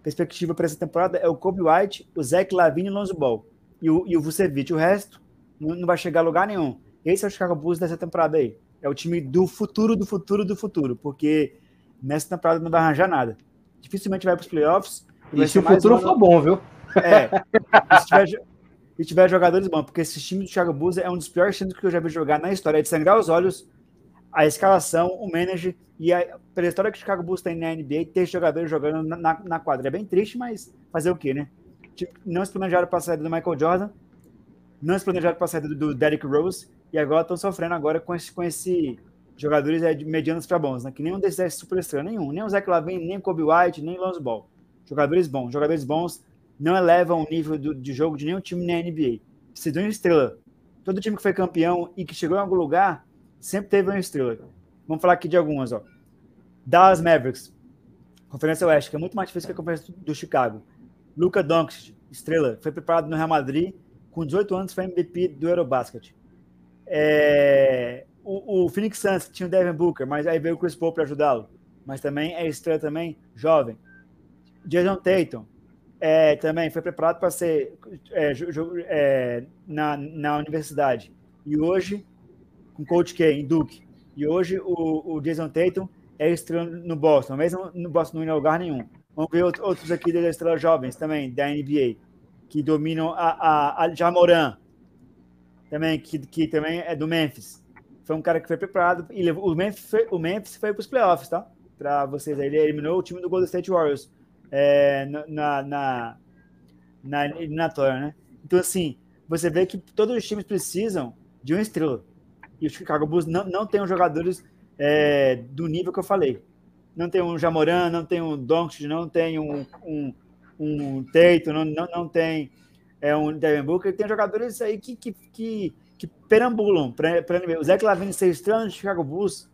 S2: perspectiva para essa temporada é o Kobe White, o Zach Lavine e o Lonzo Ball. E o, e o Vucevic. O resto não, não vai chegar a lugar nenhum. Esse é o Chicago Bulls dessa temporada aí. É o time do futuro, do futuro, do futuro. Porque nessa temporada não vai arranjar nada. Dificilmente vai para os playoffs.
S3: E, se o futuro um... for bom, viu?
S2: É. se, tiver, se tiver jogadores bons, porque esse time do Thiago Buza é um dos piores times que eu já vi jogar na história. É de sangrar os olhos, a escalação, o manager e a, pela história que o Chicago Bulls tem na NBA, ter jogadores jogando na, na, na, quadra. É bem triste, mas fazer o quê, né? Tipo, não se planejaram para a saída do Michael Jordan, não se planejaram para a saída do, do Derrick Rose, e agora estão sofrendo agora com esse, com esse jogadores é, medianos para bons, né? Que nenhum desses é super estrela, nenhum. Nem o Zach Lavine, nem o Kobe White, nem o Lonzo Ball. Jogadores bons. Jogadores bons não elevam o nível do, de jogo de nenhum time na NBA. Precisa de uma estrela. Todo time que foi campeão e que chegou em algum lugar sempre teve uma estrela. Vamos falar aqui de algumas, ó. Dallas Mavericks, Conferência Oeste, que é muito mais difícil que a Conferência do Chicago. Luca Doncic, estrela, foi preparado no Real Madrid, com 18 anos foi MVP do Eurobasket. É o, o Phoenix Suns tinha o Devin Booker, mas aí veio o Chris Paul para ajudá-lo. Mas também é estrela também, jovem. Jason Tatum é, também foi preparado para ser é, é, na, na universidade. E hoje, com Coach K em Duke. E hoje o, o Jason Tatum é estrela no Boston, mesmo no Boston não a lugar nenhum. Vamos ver outros aqui das estrelas jovens também, da NBA, que dominam a, a, a Jamoran, também, que, que também é do Memphis foi um cara que foi preparado e levou, o Memphis foi, o Memphis foi para os playoffs, tá? Para vocês, ele eliminou o time do Golden State Warriors é, na, na, na eliminatória, né? Então, assim, você vê que todos os times precisam de uma estrela. E o Chicago Bulls não, não tem os jogadores é, do nível que eu falei. Não tem um Jamoran, não tem um Doncic, não tem um, um, um Teito, não, não, não tem é, um Devin Booker. Tem jogadores aí que, que, que que perambulam para O Zé Clavini ser estrela no Chicago Bulls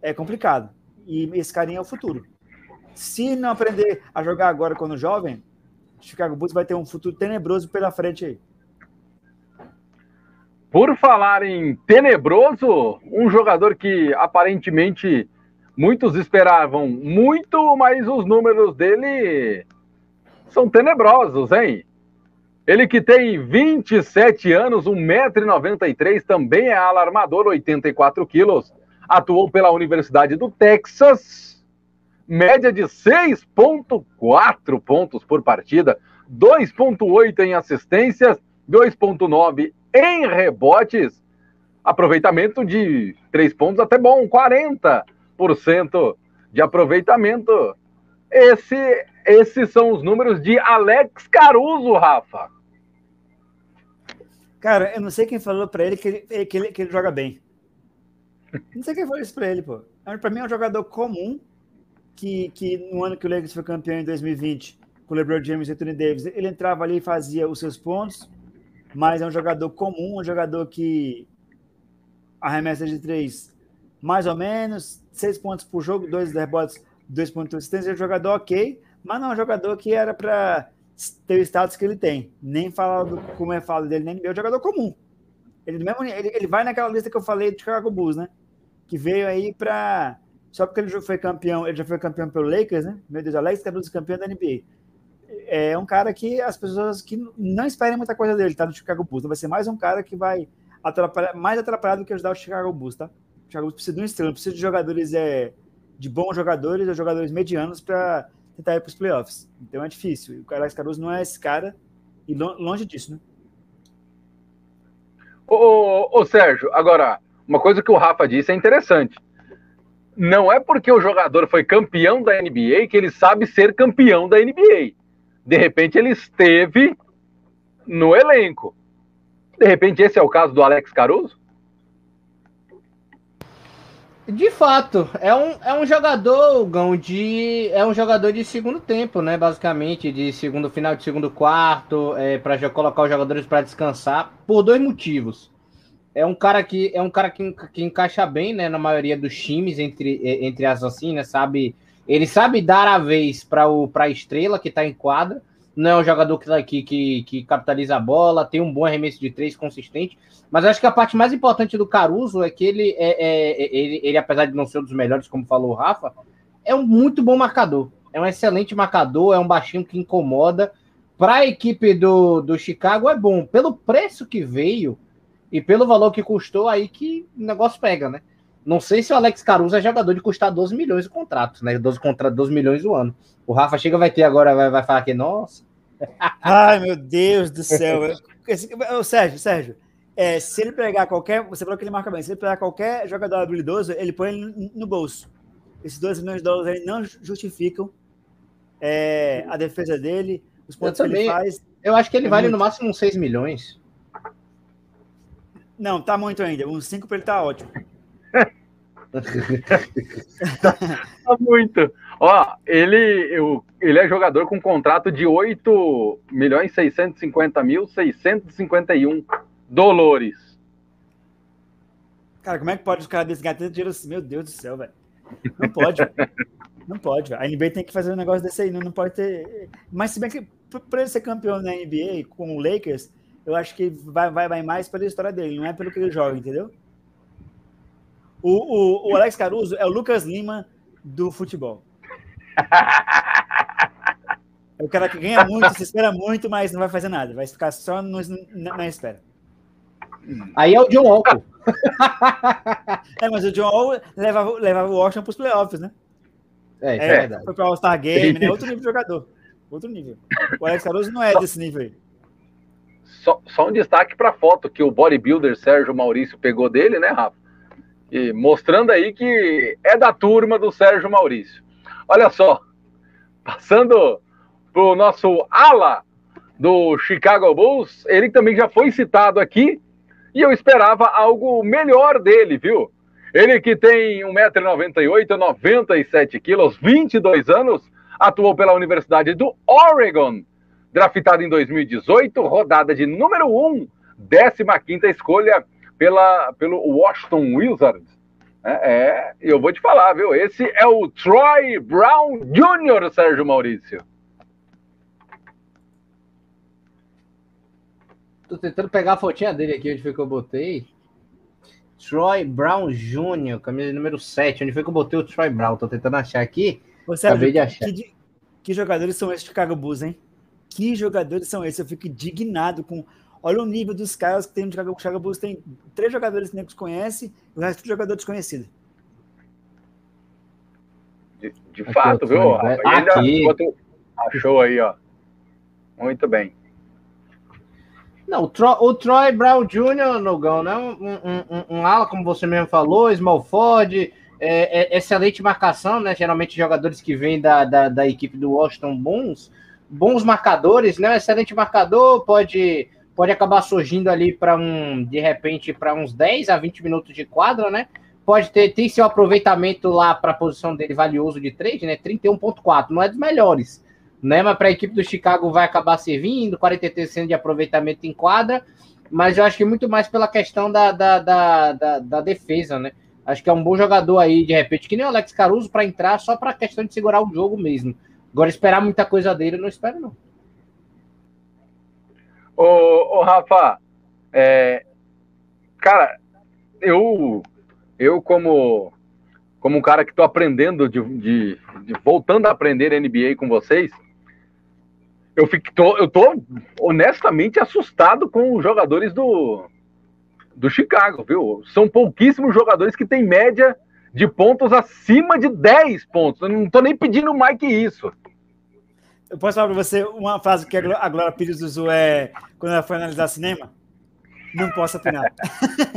S2: é complicado. E esse carinha é o futuro. Se não aprender a jogar agora quando jovem, Chicago Bulls vai ter um futuro tenebroso pela frente aí.
S1: Por falar em tenebroso, um jogador que aparentemente muitos esperavam muito, mas os números dele são tenebrosos, hein? Ele que tem 27 anos, 1,93m, também é alarmador, 84 quilos. Atuou pela Universidade do Texas, média de 6,4 pontos por partida, 2,8 em assistências, 2,9 em rebotes. Aproveitamento de 3 pontos até bom, 40% de aproveitamento. Esse, esses são os números de Alex Caruso, Rafa.
S2: Cara, eu não sei quem falou pra ele que ele, que ele, que ele joga bem. Não sei quem falou isso pra ele, pô. Pra mim é um jogador comum que, que no ano que o Lakers foi campeão em 2020, com o LeBron James e Anthony Davis, ele entrava ali e fazia os seus pontos, mas é um jogador comum, um jogador que arremessa de três mais ou menos, seis pontos por jogo, dois rebotes, dois pontos de assistência, é um jogador ok, mas não é um jogador que era para ter o status que ele tem. Nem falar do, como é falo dele, nem é um jogador comum. Ele, mesmo, ele, ele vai naquela lista que eu falei de Chicago Bulls, né? Que veio aí para só porque ele já foi campeão, ele já foi campeão pelo Lakers, né? Meu Deus, Alex Caruso campeão da NBA. É um cara que as pessoas que não esperem muita coisa dele, tá? No Chicago Bulls. Então vai ser mais um cara que vai atrapalhar, mais atrapalhado do que ajudar o Chicago Bulls, tá? O Chicago Bulls precisa de um estrela, precisa de jogadores, é, de bons jogadores ou jogadores medianos para tentar ir para os playoffs. Então é difícil. O Alex Caruso não é esse cara e longe disso, né?
S1: Ô, ô, ô, Sérgio, agora, uma coisa que o Rafa disse é interessante. Não é porque o jogador foi campeão da NBA que ele sabe ser campeão da NBA. De repente ele esteve no elenco. De repente esse é o caso do Alex Caruso?
S3: De fato, é um, é um jogador, Gão, de. É um jogador de segundo tempo, né? Basicamente, de segundo final de segundo quarto, é, para colocar os jogadores para descansar, por dois motivos. É um cara que é um cara que, que encaixa bem, né? Na maioria dos times, entre, entre as assim, né? Sabe, ele sabe dar a vez para a estrela que está em quadra não é um jogador que, que, que, capitaliza a bola, tem um bom arremesso de três consistente, mas acho que a parte mais importante do Caruso é que ele, é, é, é, ele, ele, apesar de não ser um dos melhores, como falou o Rafa, é um muito bom marcador. É um excelente marcador, é um baixinho que incomoda. Para a equipe do, do Chicago é bom. Pelo preço que veio e pelo valor que custou, aí que o negócio pega, né? Não sei se o Alex Caruso é jogador de custar 12 milhões de contrato, né? 12, contra, 12 milhões o ano. O Rafa chega, vai ter agora, vai, vai falar que, nossa.
S2: Ai, meu Deus do céu. O Sérgio, Sérgio, é, se ele pegar qualquer. Você falou que ele marca bem. Se ele pegar qualquer jogador habilidoso, ele põe ele no bolso. Esses 12 milhões de dólares aí não justificam é, a defesa dele, os pontos que ele faz.
S3: Eu acho que ele é vale muito. no máximo uns 6 milhões.
S2: Não, tá muito ainda. Uns 5 para ele tá ótimo.
S1: tá muito. Ó, ele, eu, ele é jogador com contrato de 8 milhões 650 mil 651 dólares.
S2: Cara, como é que pode os caras desse ganhar tanto dinheiro assim? Meu Deus do céu, velho. Não pode. não pode. A NBA tem que fazer um negócio desse aí. Não, não pode ter. Mas se bem que para ele ser campeão da NBA com o Lakers, eu acho que vai, vai, vai mais pela história dele, não é pelo que ele joga, entendeu? O, o, o Alex Caruso é o Lucas Lima do futebol. É o cara que ganha muito, se espera muito, mas não vai fazer nada. Vai ficar só no, na, na, espera.
S3: Aí é o John Walker.
S2: é, mas o John Wall levava, levava o Washington para os playoffs, né?
S3: É, é, é verdade.
S2: Foi para o All-Star Game, né? Outro nível de jogador. Outro nível. O Alex Caruso não é desse nível aí.
S1: Só, só um destaque para a foto que o bodybuilder Sérgio Maurício pegou dele, né, Rafa? E mostrando aí que é da turma do Sérgio Maurício. Olha só, passando para o nosso ala do Chicago Bulls, ele também já foi citado aqui e eu esperava algo melhor dele, viu? Ele que tem 1,98m, 97 quilos, 22 anos, atuou pela Universidade do Oregon, draftado em 2018, rodada de número 1 15 escolha pela, pelo Washington Wizards. É, é, eu vou te falar, viu? Esse é o Troy Brown Jr., Sérgio Maurício.
S3: Tô tentando pegar a fotinha dele aqui, onde foi que eu botei. Troy Brown Jr., camisa número 7. Onde foi que eu botei o Troy Brown? Tô tentando achar aqui.
S2: Você Acabei de achar. Que, que jogadores são esses de Chicago Bulls, hein? Que jogadores são esses? Eu fico indignado com. Olha o nível dos caras que tem no Chicago, Chicago Bulls. Tem três jogadores que nem conhece e o resto de jogador desconhecido.
S1: De, de fato, viu? Aqui. Achou aí, ó. Muito bem.
S3: Não, o, Tro, o Troy Brown Jr., Nogão, né? Um, um, um, um, ala, como você mesmo falou, small Ford, é, é, excelente marcação, né? Geralmente jogadores que vêm da, da, da, equipe do Washington bons, bons marcadores, né? Excelente marcador, pode, pode acabar surgindo ali para um, de repente, para uns 10 a 20 minutos de quadra, né? Pode ter, tem seu aproveitamento lá para a posição dele valioso de trade, né? 31,4, não é dos melhores né? Mas para a equipe do Chicago vai acabar servindo, 43% de aproveitamento em quadra, mas eu acho que muito mais pela questão da, da, da, da, da defesa, né? Acho que é um bom jogador aí, de repente, que nem o Alex Caruso, para entrar só para questão de segurar o jogo mesmo. Agora, esperar muita coisa dele, eu não espero, não.
S1: Ô, ô Rafa, é, cara, eu, eu como, como um cara que estou aprendendo, de, de, de, voltando a aprender NBA com vocês, eu fico, tô, eu tô honestamente assustado com os jogadores do, do Chicago, viu? São pouquíssimos jogadores que têm média de pontos acima de 10 pontos. Eu não tô nem pedindo mais que isso.
S2: Eu posso falar para você uma frase que a Glória Pires usou é, quando ela foi analisar cinema? Não posso opinar.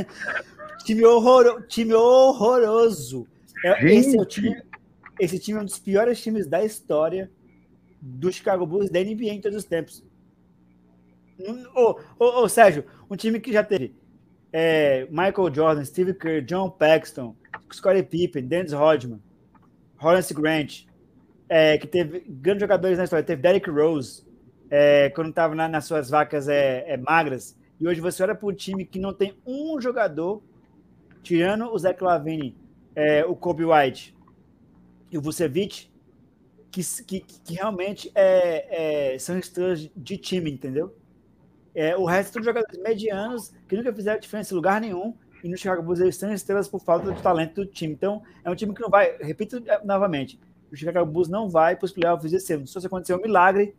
S2: time, horror, time horroroso. É, esse, é time, esse time é um dos piores times da história do Chicago Bulls da NBA em todos os tempos. Ô, ô, ô Sérgio, um time que já teve é, Michael Jordan, Steve Kerr, John Paxton, Scottie Pippen, Dennis Rodman, Horace Grant, é, que teve grandes jogadores na história. Teve Derrick Rose, é, quando estava na, nas suas vacas é, é, magras. E hoje você olha para um time que não tem um jogador, tirando o Zach Lavine, é, o Kobe White e o Vucevic, que, que, que realmente é, são estrelas de time, entendeu? O resto são jogadores medianos que nunca fizeram diferença em lugar nenhum e no Chicago Bulls eles são estrelas por falta de talento do time. Então, é um time que não vai, repito novamente, o Chicago Bulls não vai para os playoffs esse ano. Só se acontecer um milagre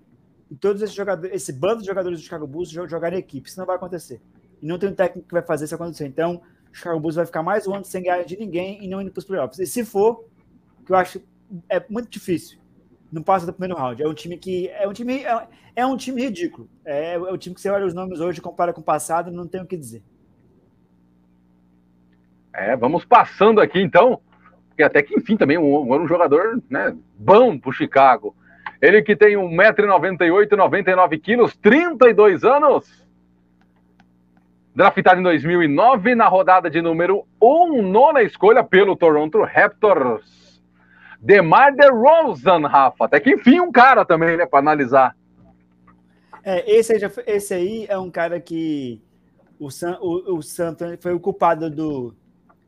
S2: e todos esses jogadores, esse bando de jogadores do Chicago Bulls jogarem em equipe. Isso não vai acontecer. E não tem um técnico que vai fazer isso acontecer. Então, o Chicago Bulls vai ficar mais um ano sem ganhar de ninguém e não indo para os playoffs. E se for, que eu acho é muito difícil, não passa do primeiro round. É um time que é um time é, é um time ridículo. É, é um time que você olha os nomes hoje compara com o passado, não tem o que dizer.
S1: É, vamos passando aqui então, porque até que enfim também um, um jogador, né, bom pro Chicago. Ele que tem 1,98m, 99kg, 32 anos. Draftado em 2009 na rodada de número 1, nona escolha pelo Toronto Raptors. Demar DeRozan, Rafa. Até que enfim um cara também, né, para analisar.
S2: É, esse, aí já, esse aí é um cara que o, San, o, o Santos foi o culpado do,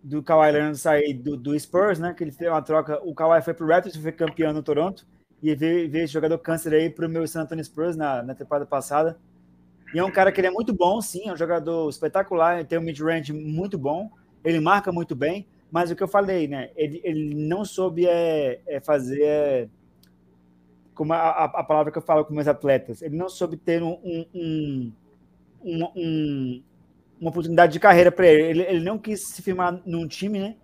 S2: do Kawhi Leonard sair do, do Spurs, né? Que ele fez uma troca. O Kawhi foi pro Raptors, foi campeão no Toronto. E veio, veio jogador câncer aí pro meu San Antonio Spurs na, na temporada passada. E é um cara que ele é muito bom, sim, é um jogador espetacular, ele tem um mid-range muito bom, ele marca muito bem. Mas o que eu falei, né? Ele, ele não soube é, é fazer. É, como a, a, palavra que eu falo com meus atletas, ele não soube ter um, um, um, um uma oportunidade de carreira para ele. ele. ele. não quis se firmar num time, né?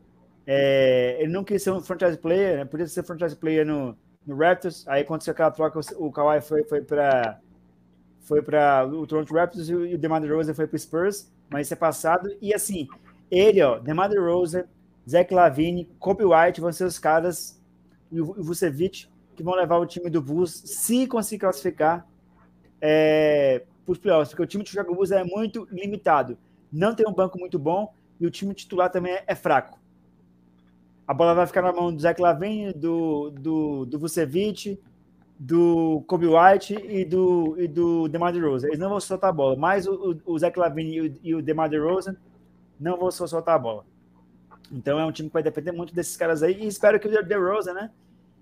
S2: É, ele não quis ser um franchise player, né? podia ser franchise player no, no Raptors. Aí aconteceu aquela troca, o Kawhi foi, foi para foi para o Toronto Raptors e o DeMar DeRozan foi para o Spurs, mas isso é passado. E assim, ele, ó, DeMar DeRozan, Zach Lavine, Kobe White vão ser os caras e o Vucevic que vão levar o time do Bulls, se conseguir classificar é, para os playoffs, porque o time do Chicago Bulls é muito limitado. Não tem um banco muito bom e o time titular também é, é fraco. A bola vai ficar na mão do Zach Lavine, do, do, do Vucevic do Kobe White e do, e do DeMar DeRozan. Eles não vão soltar a bola, mas o, o, o Zach Lavine e o, e o DeMar DeRozan não vão soltar a bola. Então é um time que vai depender muito desses caras aí e espero que o DeRozan, né,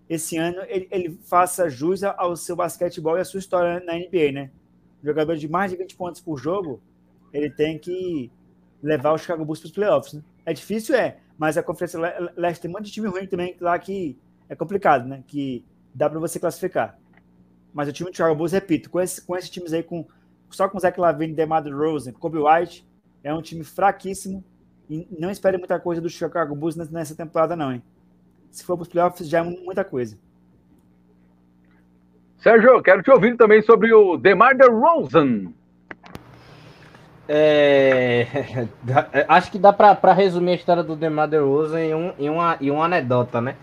S2: esse ano ele, ele faça jus ao seu basquetebol e à sua história na NBA, né? jogador de mais de 20 pontos por jogo, ele tem que levar o Chicago Bulls para os playoffs. Né? É difícil, é, mas a Conferência Leste tem um monte de time ruim também lá que é complicado, né? Que dá para você classificar. Mas o time do Chicago Bulls, repito, com, esse, com esses times aí, com, só com Zach Lavine, DeMar DeRozan, Kobe White, é um time fraquíssimo e não espere muita coisa do Chicago Bulls nessa temporada não, hein? Se for para os playoffs, já é muita coisa.
S1: Sérgio, quero te ouvir também sobre o DeMar DeRozan.
S3: É, acho que dá para resumir a história do DeMar DeRozan em, um, em, uma, em uma anedota, né?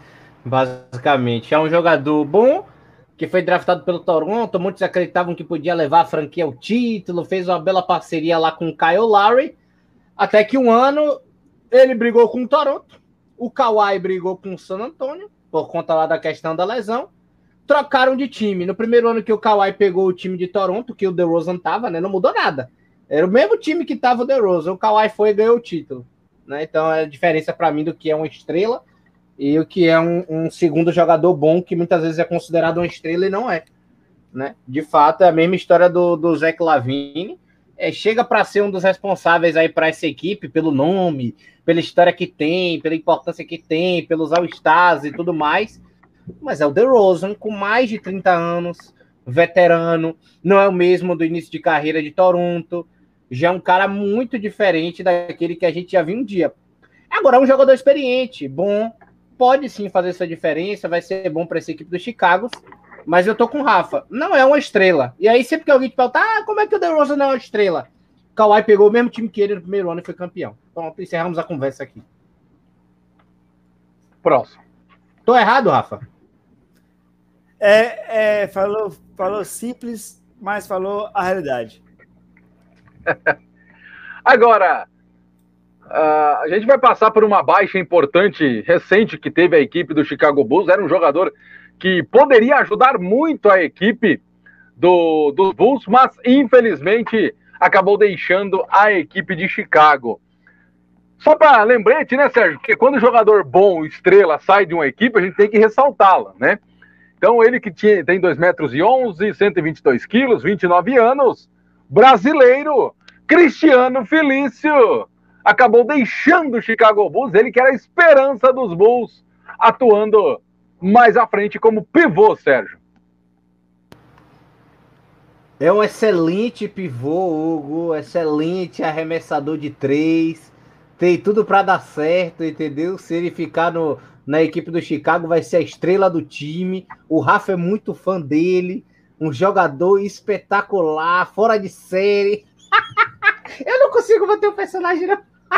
S3: Basicamente, é um jogador bom que foi draftado pelo Toronto. Muitos acreditavam que podia levar a franquia ao título. Fez uma bela parceria lá com o Kyle Lowry. Até que um ano ele brigou com o Toronto. O Kawhi brigou com o San Antonio por conta lá da questão da lesão trocaram de time. No primeiro ano que o Kawhi pegou o time de Toronto, que o DeRozan tava, né? Não mudou nada. Era o mesmo time que tava o DeRozan. O Kawhi foi e ganhou o título. Né? Então é a diferença para mim do que é uma estrela e o que é um, um, segundo jogador bom, que muitas vezes é considerado uma estrela e não é. Né? De fato, é a mesma história do, do Zach Lavine. É, chega para ser um dos responsáveis aí para essa equipe, pelo nome, pela história que tem, pela importância que tem, pelos All-Stars e tudo mais mas é o DeRozan com mais de 30 anos, veterano, não é o mesmo do início de carreira de Toronto, já é um cara muito diferente daquele que a gente já viu um dia. Agora, é um jogador experiente, bom, pode sim fazer essa diferença, vai ser bom para essa equipe do Chicago, mas eu tô com o Rafa, não é uma estrela. E aí, sempre que alguém te pergunta, ah, como é que o DeRozan não é uma estrela? Kawhi pegou o mesmo time que ele no primeiro ano e foi campeão. Então, encerramos a conversa aqui.
S1: Próximo.
S3: Tô errado, Rafa?
S2: É, é, falou, falou simples, mas falou a realidade.
S1: Agora, uh, a gente vai passar por uma baixa importante recente que teve a equipe do Chicago Bulls. Era um jogador que poderia ajudar muito a equipe do, dos Bulls, mas infelizmente acabou deixando a equipe de Chicago. Só para lembrete, né, Sérgio? Porque quando o jogador bom, estrela, sai de uma equipe, a gente tem que ressaltá-la, né? Então, ele que tinha, tem 2 metros e 11, 122 quilos, 29 anos, brasileiro, Cristiano Felício, acabou deixando o Chicago Bulls, ele que era a esperança dos Bulls, atuando mais à frente como pivô, Sérgio.
S3: É um excelente pivô, Hugo, excelente arremessador de três, tem tudo para dar certo, entendeu? Se ele ficar no, na equipe do Chicago, vai ser a estrela do time. O Rafa é muito fã dele, um jogador espetacular, fora de série. Eu não consigo manter o personagem, não.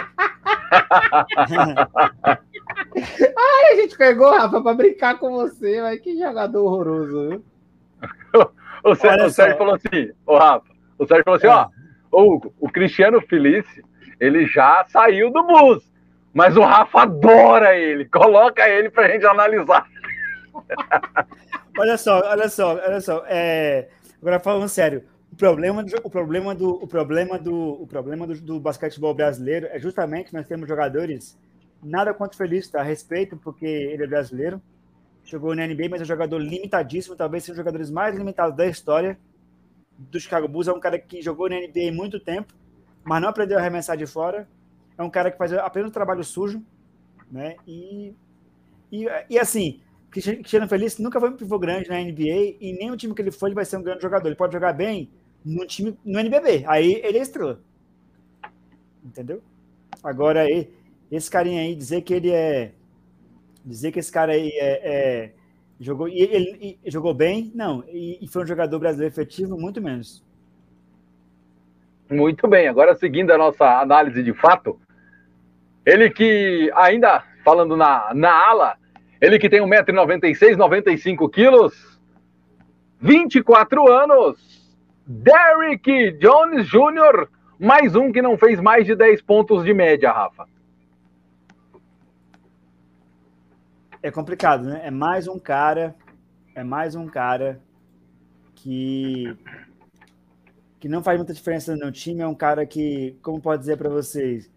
S3: Ai, a gente pegou, Rafa, para brincar com você, mas que jogador horroroso, viu?
S1: o, Sérgio, o Sérgio falou assim, o Rafa, o Sérgio falou assim, é. ó, Hugo, o Cristiano Felice, ele já saiu do bus. Mas o Rafa adora ele. Coloca ele pra gente analisar.
S2: olha só, olha só, olha só. É... Agora falando sério, o problema do, o problema do, o problema do, o problema do, do basquetebol brasileiro é justamente que nós temos jogadores nada contra feliz, tá? Respeito, porque ele é brasileiro, jogou na NBA, mas é um jogador limitadíssimo, talvez seja um dos jogadores mais limitados da história do Chicago Bulls. É um cara que jogou na NBA muito tempo, mas não aprendeu a arremessar de fora é um cara que faz apenas trabalho sujo, né? E, e, e assim, Cristiano Feliz nunca foi um pivô grande na NBA e nem o time que ele foi ele vai ser um grande jogador. Ele pode jogar bem no time no NBB, aí ele é estrela. Entendeu? Agora aí, esse carinha aí dizer que ele é dizer que esse cara aí é, é jogou e ele e, jogou bem, não, e, e foi um jogador brasileiro efetivo, muito menos.
S1: Muito bem, agora seguindo a nossa análise de fato, ele que ainda, falando na, na ala, ele que tem 1,96m, 95 quilos, 24 anos, Derrick Jones Jr., mais um que não fez mais de 10 pontos de média, Rafa.
S2: É complicado, né? É mais um cara, é mais um cara que que não faz muita diferença no time, é um cara que, como pode dizer para vocês,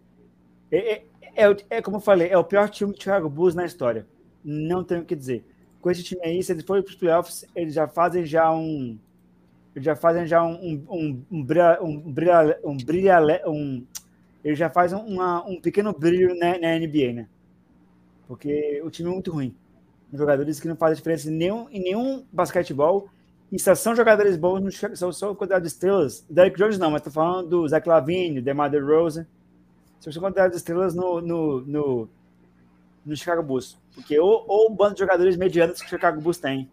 S2: é, é, é, é, como eu falei, é o pior time do Chicago Bulls na história. Não tenho o que dizer. Com esse time aí, se eles forem para os playoffs, eles já fazem já um eles já fazem já um um, um, um, um, brilha, um, brilha, um eles já fazem uma, um pequeno brilho na, na NBA, né? Porque o time é muito ruim. Jogadores que não fazem diferença em nenhum, em nenhum basquetebol e só são jogadores bons, são só quantidade de estrelas. Derek Jones não, mas tô falando do Zach Lavine, DeMar DeRozan. São quantidade de estrelas no, no, no, no Chicago Bulls. Porque ou, ou um bando de jogadores medianos que o Chicago Bulls tem.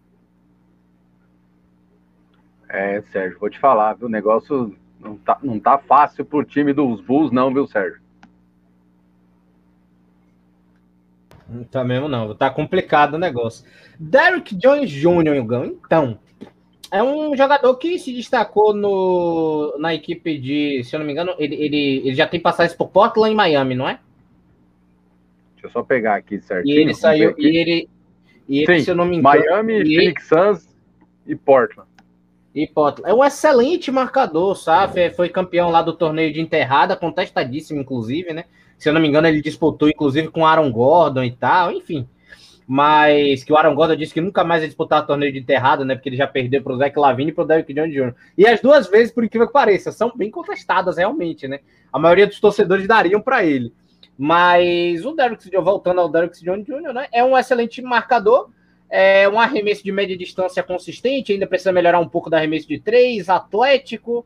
S1: É, Sérgio, vou te falar, viu? O negócio não tá, não tá fácil pro time dos Bulls, não, viu, Sérgio?
S3: Não tá mesmo, não. Tá complicado o negócio. Derrick Jones Jr., então, é um jogador que se destacou no, na equipe de, se eu não me engano, ele, ele, ele já tem passagem por Portland e Miami, não é?
S1: Deixa eu só pegar aqui certinho.
S3: E ele saiu, e ele, e ele
S1: Sim, se eu não me engano. Miami, Phoenix Suns e Portland.
S3: E Portland. É um excelente marcador, sabe? Foi campeão lá do torneio de enterrada, contestadíssimo, inclusive, né? Se eu não me engano, ele disputou, inclusive, com Aaron Gordon e tal, enfim mas que o Aaron Gordon disse que nunca mais ia disputar o torneio de enterrado, né? Porque ele já perdeu para o Zach Lavine e para o Derrick Jones Jr. E as duas vezes, por incrível que pareça, são bem contestadas realmente, né? A maioria dos torcedores dariam para ele. Mas o Derrick voltando ao Derrick Jones Jr., né? É um excelente marcador, é um arremesso de média distância consistente, ainda precisa melhorar um pouco do arremesso de três, atlético,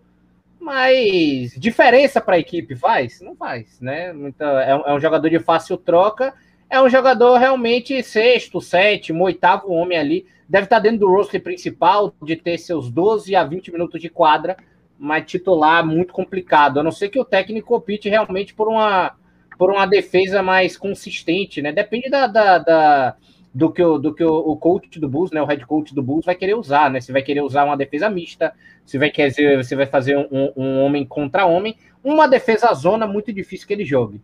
S3: mas diferença para a equipe faz? Não faz, né? Muita, é, um, é um jogador de fácil troca é um jogador realmente sexto, sétimo, oitavo homem ali. Deve estar dentro do roster principal, de ter seus 12 a 20 minutos de quadra, mas titular muito complicado. A não ser que o técnico opte realmente por uma, por uma defesa mais consistente, né? Depende da, da, da do que, o, do que o, o, coach do Bulls, né, o head coach do Bulls vai querer usar, né? Se vai querer usar uma defesa mista, se vai querer, você vai fazer um, um homem contra homem, uma defesa zona muito difícil que ele jogue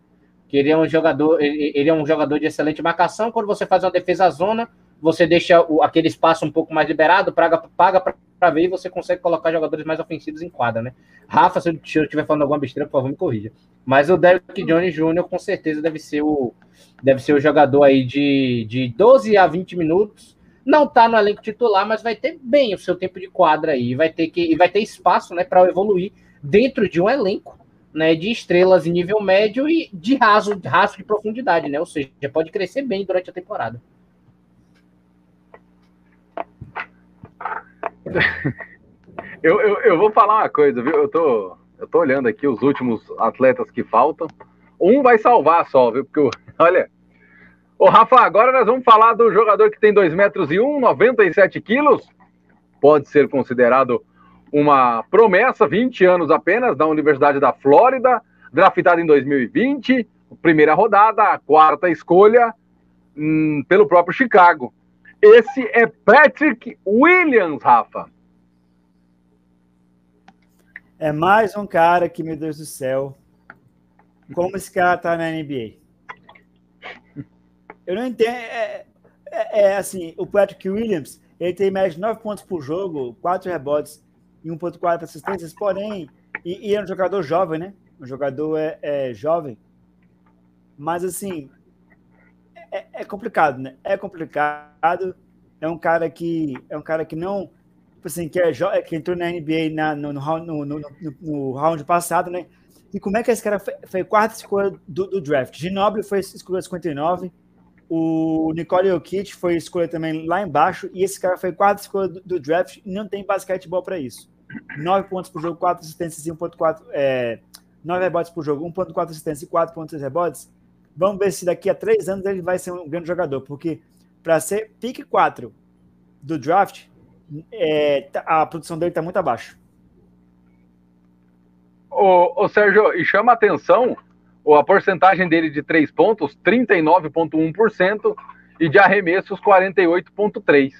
S3: que ele é um jogador, ele, ele, é um jogador de excelente marcação. Quando você faz uma defesa zona, você deixa o, aquele espaço um pouco mais liberado, paga, paga para ver e você consegue colocar jogadores mais ofensivos em quadra, né? Rafa, se eu estiver falando alguma besteira, por favor, me corrija. Mas o Derrick Jones Jr. com certeza deve ser o deve ser o jogador aí de, de 12 a 20 minutos. Não tá no elenco titular, mas vai ter bem o seu tempo de quadra aí, vai ter que e vai ter espaço, né, para evoluir dentro de um elenco né, de estrelas em nível médio e de raso, raso de profundidade, né? Ou seja, pode crescer bem durante a temporada.
S1: Eu, eu, eu, vou falar uma coisa, viu? Eu tô, eu tô olhando aqui os últimos atletas que faltam. Um vai salvar só, viu? Porque, olha. Ô, Rafa, agora nós vamos falar do jogador que tem 2 metros e 1, 97 quilos. Pode ser considerado uma promessa, 20 anos apenas, da Universidade da Flórida, draftado em 2020, primeira rodada, quarta escolha hum, pelo próprio Chicago. Esse é Patrick Williams, Rafa.
S2: É mais um cara que, meu Deus do céu, como esse cara tá na NBA? Eu não entendo. É, é, é assim, o Patrick Williams, ele tem mais de 9 pontos por jogo, 4 rebotes, e 1.4 assistências, porém, e, e, é um jogador jovem, né? Um jogador é, é jovem. Mas assim, é, é, complicado, né? É complicado. É um cara que é um cara que não, tipo assim, que, é, é que entrou na NBA na, no, no, no, no, round passado, né? E como é que esse cara foi, foi quarta escolha do, do draft? Ginobili foi escolha 59, o Nicole Jokic foi escolha também lá embaixo, e esse cara foi quarta escolha do, do draft e não tem basquetebol para isso. 9 pontos por jogo, 4 assistências e 1.4. É, 9 rebotes por jogo, 1.4 assistências e 4.6 rebotes. Vamos ver se daqui a 3 anos ele vai ser um grande jogador, porque para ser pick 4 do draft, é, tá, a produção dele está muito abaixo.
S1: Ô, ô, Sérgio, e chama a atenção a porcentagem dele de 3 pontos, 39,1%, e de arremessos, 48,3%.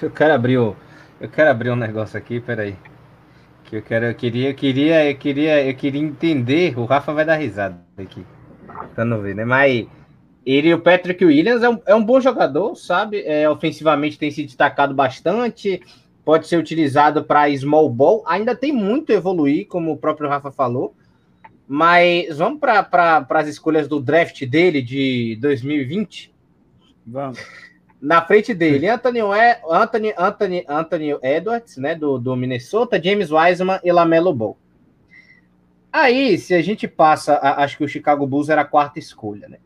S3: Eu quero abrir o, eu quero abrir um negócio aqui, peraí. Que eu quero, eu queria, eu queria, eu queria, eu queria entender. O Rafa vai dar risada aqui, pra não ver, né? Mas Ele, o Patrick Williams, é um, é um bom jogador, sabe? É, ofensivamente tem se destacado bastante, pode ser utilizado para small ball, ainda tem muito a evoluir, como o próprio Rafa falou. Mas vamos para pra, as escolhas do draft dele de 2020?
S2: Vamos.
S3: Na frente dele, Anthony, Anthony, Anthony, Anthony Edwards, né, do, do Minnesota, James Wiseman e Lamelo Ball. Aí, se a gente passa, acho que o Chicago Bulls era a quarta escolha, né?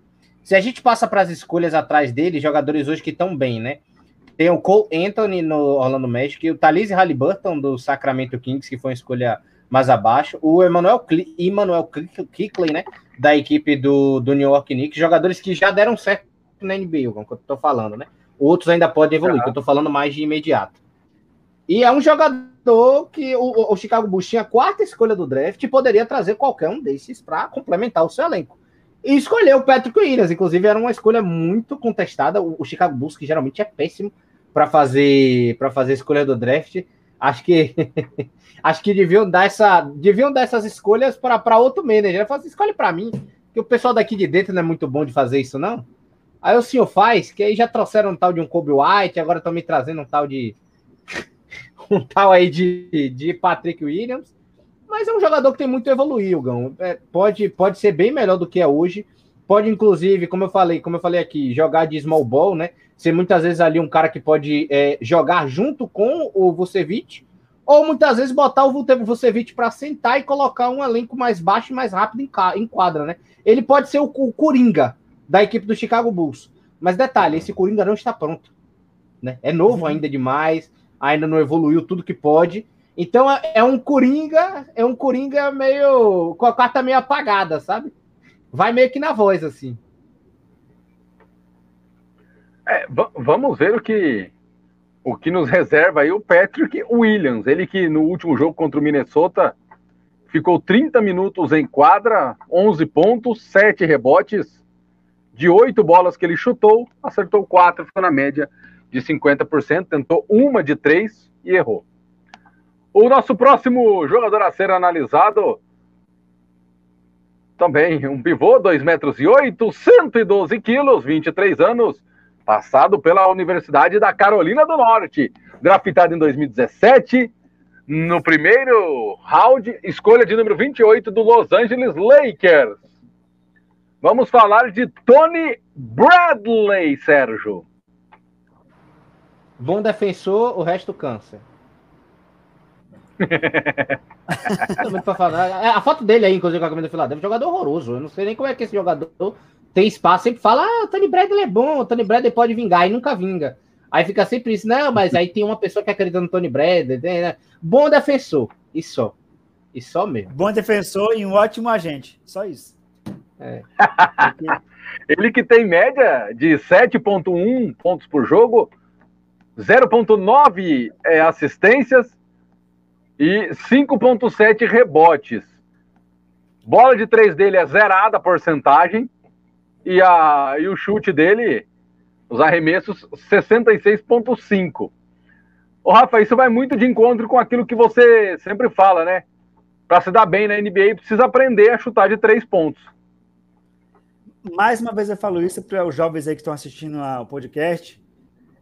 S3: Se a gente passa para as escolhas atrás dele, jogadores hoje que estão bem, né? Tem o Cole Anthony no Orlando Magic, o Thalise Halliburton do Sacramento Kings, que foi uma escolha mais abaixo, o Emmanuel, Emmanuel Kickley, né? Da equipe do, do New York Knicks, jogadores que já deram certo na NBA, como eu tô falando, né? Outros ainda podem evoluir, que eu tô falando mais de imediato. E é um jogador que o, o Chicago Bulls tinha a quarta escolha do draft e poderia trazer qualquer um desses para complementar o seu elenco. E escolheu o Patrick Williams, inclusive era uma escolha muito contestada. O, o Chicago Bulls, que geralmente é péssimo para fazer para fazer escolha do draft, acho que acho que deviam dar essa deviam dar essas escolhas para outro manager. Fazer assim, escolhe para mim, que o pessoal daqui de dentro não é muito bom de fazer isso não. Aí o senhor faz, que aí já trouxeram um tal de um Kobe White, agora estão me trazendo um tal de um tal aí de, de Patrick Williams. Mas é um jogador que tem muito a evoluir, Gão. É, pode, pode ser bem melhor do que é hoje. Pode, inclusive, como eu falei, como eu falei aqui, jogar de small ball, né? Ser muitas vezes ali um cara que pode é, jogar junto com o Vucevic, ou muitas vezes botar o Vucevic para sentar e colocar um elenco mais baixo e mais rápido em quadra, né? Ele pode ser o, o Coringa da equipe do Chicago Bulls. Mas detalhe, esse Coringa não está pronto. Né? É novo uhum. ainda demais, ainda não evoluiu tudo que pode. Então é, é um Coringa, é um Coringa meio. com a carta meio apagada, sabe? Vai meio que na voz, assim.
S1: É, vamos ver o que o que nos reserva aí o Patrick Williams. Ele que no último jogo contra o Minnesota ficou 30 minutos em quadra, 11 pontos, 7 rebotes. De 8 bolas que ele chutou, acertou 4, ficou na média de 50%, tentou uma de 3 e errou. O nosso próximo jogador a ser analisado também um pivô, 2 metros e 8, 112 quilos, 23 anos, passado pela Universidade da Carolina do Norte, draftado em 2017, no primeiro round, escolha de número 28 do Los Angeles Lakers. Vamos falar de Tony Bradley, Sérgio.
S3: Bom defensor, o resto câncer. É, a foto dele aí, inclusive, com a camisa do Philadelphia, jogador horroroso. Eu não sei nem como é que esse jogador tem espaço. Sempre fala, ah, o Tony Bradley é bom, o Tony Bradley pode vingar, e nunca vinga. Aí fica sempre isso, não, mas aí tem uma pessoa que acredita no Tony Bradley. Né? Bom defensor, e só. E só mesmo.
S2: Bom defensor e um ótimo agente. Só isso.
S1: É. Ele que tem média de 7,1 pontos por jogo, 0,9 é, assistências e 5,7 rebotes. Bola de três dele é zerada a porcentagem e, a, e o chute dele, os arremessos, 66,5. Ô, Rafa, isso vai muito de encontro com aquilo que você sempre fala, né? Para se dar bem na NBA, precisa aprender a chutar de três pontos.
S2: Mais uma vez eu falo isso para os jovens aí que estão assistindo ao podcast,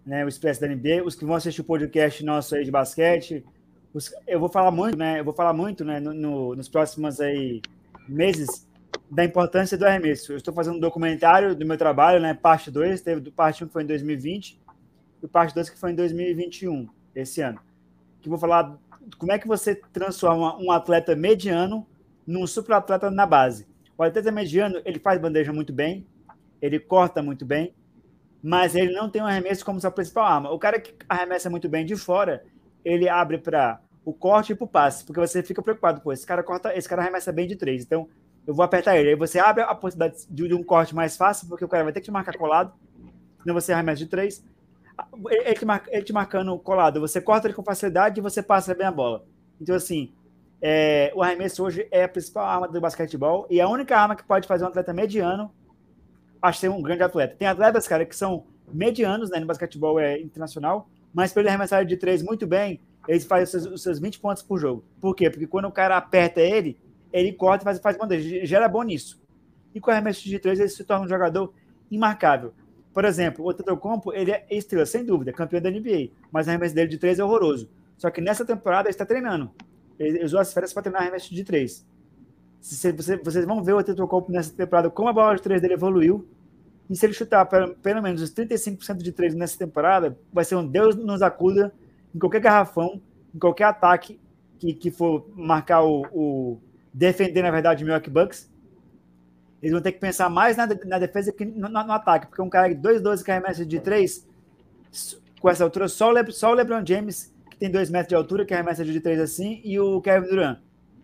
S2: né, o Expresso da NBA, os que vão assistir o podcast nosso aí de basquete, os, eu vou falar muito, né? Eu vou falar muito, né? No, no, nos próximos aí meses da importância do arremesso. Eu estou fazendo um documentário do meu trabalho, né? Parte 2, teve parte 1 um que foi em 2020 e parte 2 que foi em 2021, esse ano. Que vou falar como é que você transforma um atleta mediano num super atleta na base. O atleta mediano, ele faz bandeja muito bem, ele corta muito bem, mas ele não tem um arremesso como sua principal arma. O cara que arremessa muito bem de fora, ele abre para o corte e para o passe, porque você fica preocupado, pô, esse cara corta, esse cara arremessa bem de três, então eu vou apertar ele. Aí você abre a possibilidade de, um corte mais fácil, porque o cara vai ter que te marcar colado, senão você arremessa de três. Ele te marcando colado, você corta ele com facilidade e você passa bem a bola. Então, assim, é, o arremesso hoje é a principal arma do basquetebol e a única arma que pode fazer um atleta mediano acho ser um grande atleta. Tem atletas, cara, que são medianos né, no basquetebol é, internacional, mas para ele arremessar de três muito bem, ele faz os seus, os seus 20 pontos por jogo. Por quê? Porque quando o cara aperta ele, ele corta e faz, faz bandeja. Gera bom nisso. E com o arremesso de três, ele se torna um jogador imarcável. Por exemplo, o Tetocompo, ele é estrela, sem dúvida, campeão da NBA, mas a arremesso dele de três é horroroso. Só que nessa temporada ele está treinando. Ele usou as férias para treinar arremesso de três. Se você, vocês vão ver o Tetocompo nessa temporada, como a bola de três dele evoluiu. E se ele chutar pelo, pelo menos os 35% de três nessa temporada, vai ser um Deus nos acuda em qualquer garrafão, em qualquer ataque que, que for marcar o, o defender, na verdade, o Milwaukee Bucks, eles vão ter que pensar mais na, na defesa que no, no, ataque, porque um cara de 2,12 que arremessa de 3, com essa altura, só o, Le, só o LeBron James, tem 2 metros de altura, que arremessa de 3 assim, e o Kevin Durant.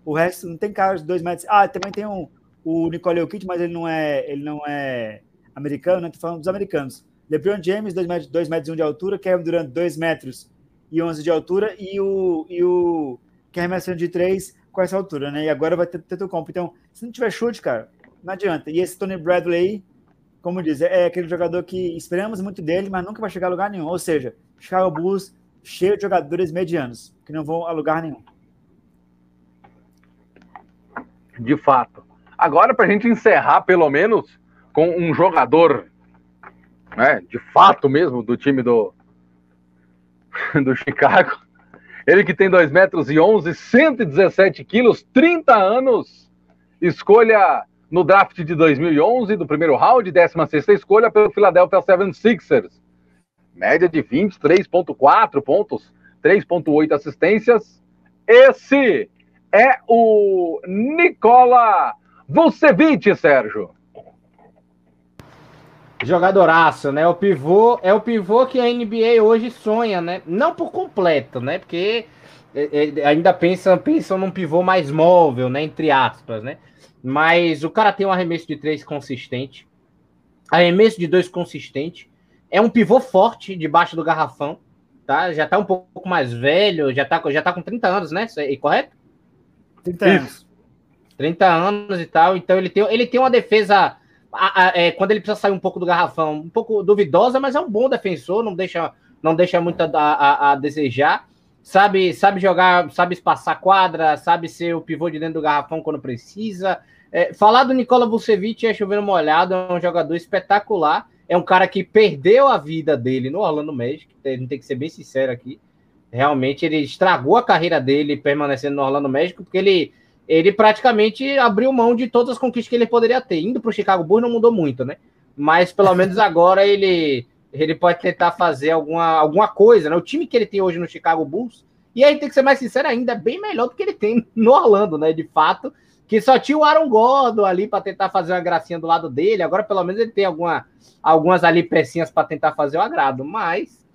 S2: O resto não tem cara de 2 metros. Ah, também tem um, o Nicole Jokic, mas ele não é, ele não é americano, né? Tô falando dos americanos. LeBron James, 2 metros, 2 metros e 1 de altura, Kevin Durant, 2 metros e 11 de altura, e o, e o que arremessa de 3 com essa altura, né? E agora vai ter, ter compo. Então, se não tiver chute, cara, não adianta. E esse Tony Bradley, como diz, é aquele jogador que esperamos muito dele, mas nunca vai chegar a lugar nenhum. Ou seja, Chicago Bulls cheio de jogadores medianos, que não vão a lugar nenhum.
S1: De fato. Agora, para a gente encerrar, pelo menos, com um jogador, né, de fato mesmo, do time do, do Chicago, ele que tem 2 metros e 11, 117 quilos, 30 anos, escolha no draft de 2011, do primeiro round, 16 escolha pelo Philadelphia 76ers. Média de 23,4 pontos, 3,8 assistências. Esse é o Nicola Vucevic, Sérgio.
S3: Jogadoraço, né? O pivô é o pivô que a NBA hoje sonha, né? Não por completo, né? Porque é, é, ainda pensam, pensam num pivô mais móvel, né? Entre aspas, né? Mas o cara tem um arremesso de três consistente, arremesso de dois consistente. É um pivô forte debaixo do garrafão, tá? Já tá um pouco mais velho, já tá, já tá com 30 anos, né? É correto?
S2: 30 anos.
S3: 30 anos e tal. Então ele tem, ele tem uma defesa. A, a, é, quando ele precisa sair um pouco do garrafão, um pouco duvidosa, mas é um bom defensor, não deixa, não deixa muito a, a, a desejar sabe, sabe jogar, sabe espaçar quadra, sabe ser o pivô de dentro do garrafão quando precisa. É, falar do Nicola Vucevic é chover uma olhada, é um jogador espetacular. É um cara que perdeu a vida dele no Orlando Magic, tem, tem que ser bem sincero aqui. Realmente ele estragou a carreira dele permanecendo no Orlando Magic, porque ele, ele praticamente abriu mão de todas as conquistas que ele poderia ter. Indo para o Chicago Bulls não mudou muito, né? Mas pelo menos agora ele ele pode tentar fazer alguma, alguma coisa, né? O time que ele tem hoje no Chicago Bulls, e aí tem que ser mais sincero ainda, é bem melhor do que ele tem no Orlando, né? De fato, que só tinha o Aaron Gordon ali para tentar fazer uma gracinha do lado dele. Agora, pelo menos, ele tem alguma, algumas ali pecinhas para tentar fazer o agrado. Mas,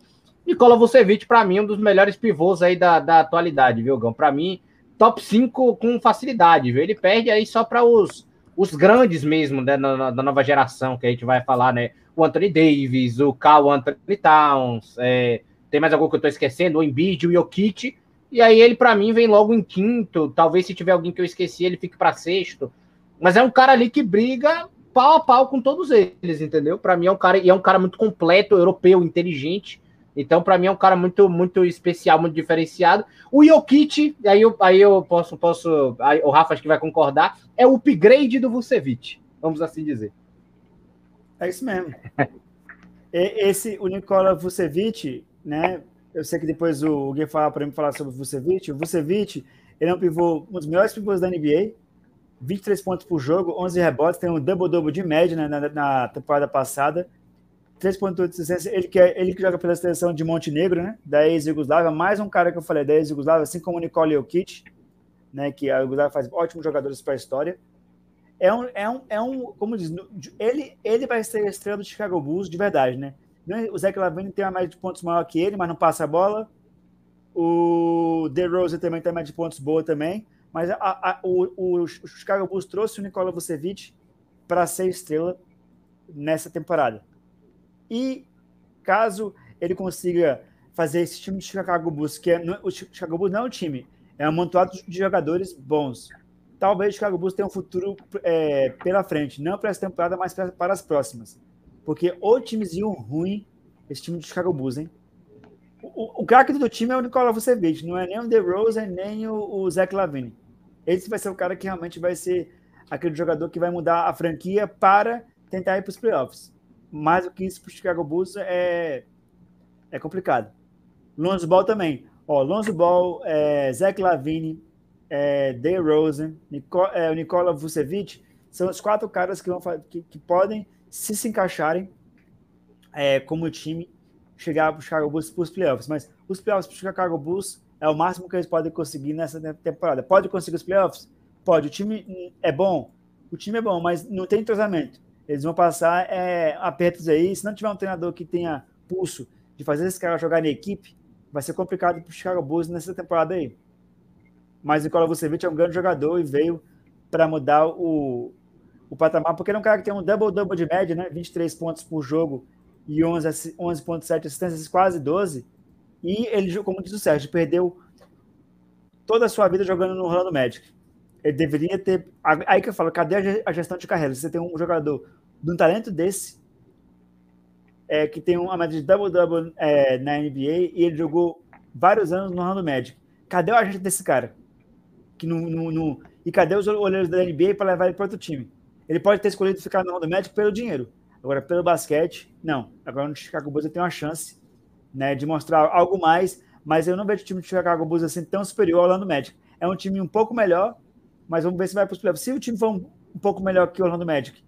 S3: Nicola Vucevic, para mim, é um dos melhores pivôs aí da, da atualidade, viu, Gão? Para mim, top 5 com facilidade, viu? Ele perde aí só para os, os grandes mesmo, né, da, da nova geração, que a gente vai falar, né? o Anthony Davis, o Cal Anthony Towns, é, tem mais algum que eu estou esquecendo, o Embiid, o Jokic, e aí ele para mim vem logo em quinto, talvez se tiver alguém que eu esqueci, ele fique para sexto, mas é um cara ali que briga pau a pau com todos eles, entendeu? Para mim é um cara e é um cara muito completo, europeu, inteligente. Então, para mim, é um cara muito, muito especial, muito diferenciado. O Jokic, aí eu, aí eu posso, posso. Aí o Rafa acho que vai concordar, é o upgrade do Vucevic, vamos assim dizer.
S2: É isso mesmo. Esse, o Nikola Vucevic, né? Eu sei que depois o Gui fala para mim falar sobre o Vucevic. O Vucevic, ele é um pivô, um dos melhores pivôs da NBA. 23 pontos por jogo, 11 rebotes, tem um double-double de média né, na, na, temporada passada. 3.8 assistência, ele que, é, ele que joga pela seleção de Montenegro, né? Da ex-Yugoslávia, mais um cara que eu falei da ex-Yugoslávia, assim como o Nicole Jokic, né? Que a Yugoslávia faz ótimos jogadores para a história é um, é um, é um como diz, ele, ele vai ser a estrela do Chicago Bulls de verdade, né? O Zach Lavine tem uma média de pontos maior que ele, mas não passa a bola. O DeRozan também tem uma média de pontos boa também. Mas a, a, o, o, Chicago Bulls trouxe o Nikola Vucevic para ser estrela nessa temporada. E caso ele consiga fazer esse time de Chicago Bulls, que é, o Chicago Bulls não é um time, é um amontoado de jogadores bons talvez o Chicago Bulls tenha um futuro é, pela frente, não para essa temporada, mas para as próximas. Porque o timezinho ruim, esse time do Chicago Bulls, hein? O, o, o craque do time é o Nicola Vucevic, não é nem o DeRozan, nem o, o Zach Lavine. Esse vai ser o cara que realmente vai ser aquele jogador que vai mudar a franquia para tentar ir para os playoffs. mais do que isso para o Chicago Bulls é, é complicado. Lonzo Ball também. Ó, Lonzo Ball, é, Zach Lavine, é, Day Rosen, Nico, é, o Nikola Vucevic, são os quatro caras que, vão, que, que podem, se se encaixarem é, como time, chegar para o Chicago Bulls para os playoffs. Mas os playoffs para o Chicago Bulls é o máximo que eles podem conseguir nessa temporada. Pode conseguir os playoffs? Pode. O time é bom? O time é bom, mas não tem entrosamento. Eles vão passar é, apertos aí. Se não tiver um treinador que tenha pulso de fazer esse cara jogar na equipe, vai ser complicado para o Chicago Bulls nessa temporada aí. Mas o Nikola Vucevic é um grande jogador e veio para mudar o, o patamar, porque ele é um cara que tem um double-double de média, né? 23 pontos por jogo e 11,7 11 assistências, quase 12. E ele, como diz o Sérgio, perdeu toda a sua vida jogando no Orlando Magic. Ele deveria ter. Aí que eu falo, cadê a gestão de carreira? Você tem um jogador de um talento desse, é, que tem uma média de double-double é, na NBA, e ele jogou vários anos no Orlando Magic. Cadê o agente desse cara? Que no, no, no... E cadê os olheiros da NBA para levar ele para outro time? Ele pode ter escolhido ficar no Orlando Magic pelo dinheiro. Agora, pelo basquete, não. Agora no Chicago Bulls ele tem uma chance né, de mostrar algo mais, mas eu não vejo o time do Chicago Bulls assim tão superior ao Orlando Magic. É um time um pouco melhor, mas vamos ver se vai para os playoffs. Se o time for um, um, pouco melhor que o Orlando Magic,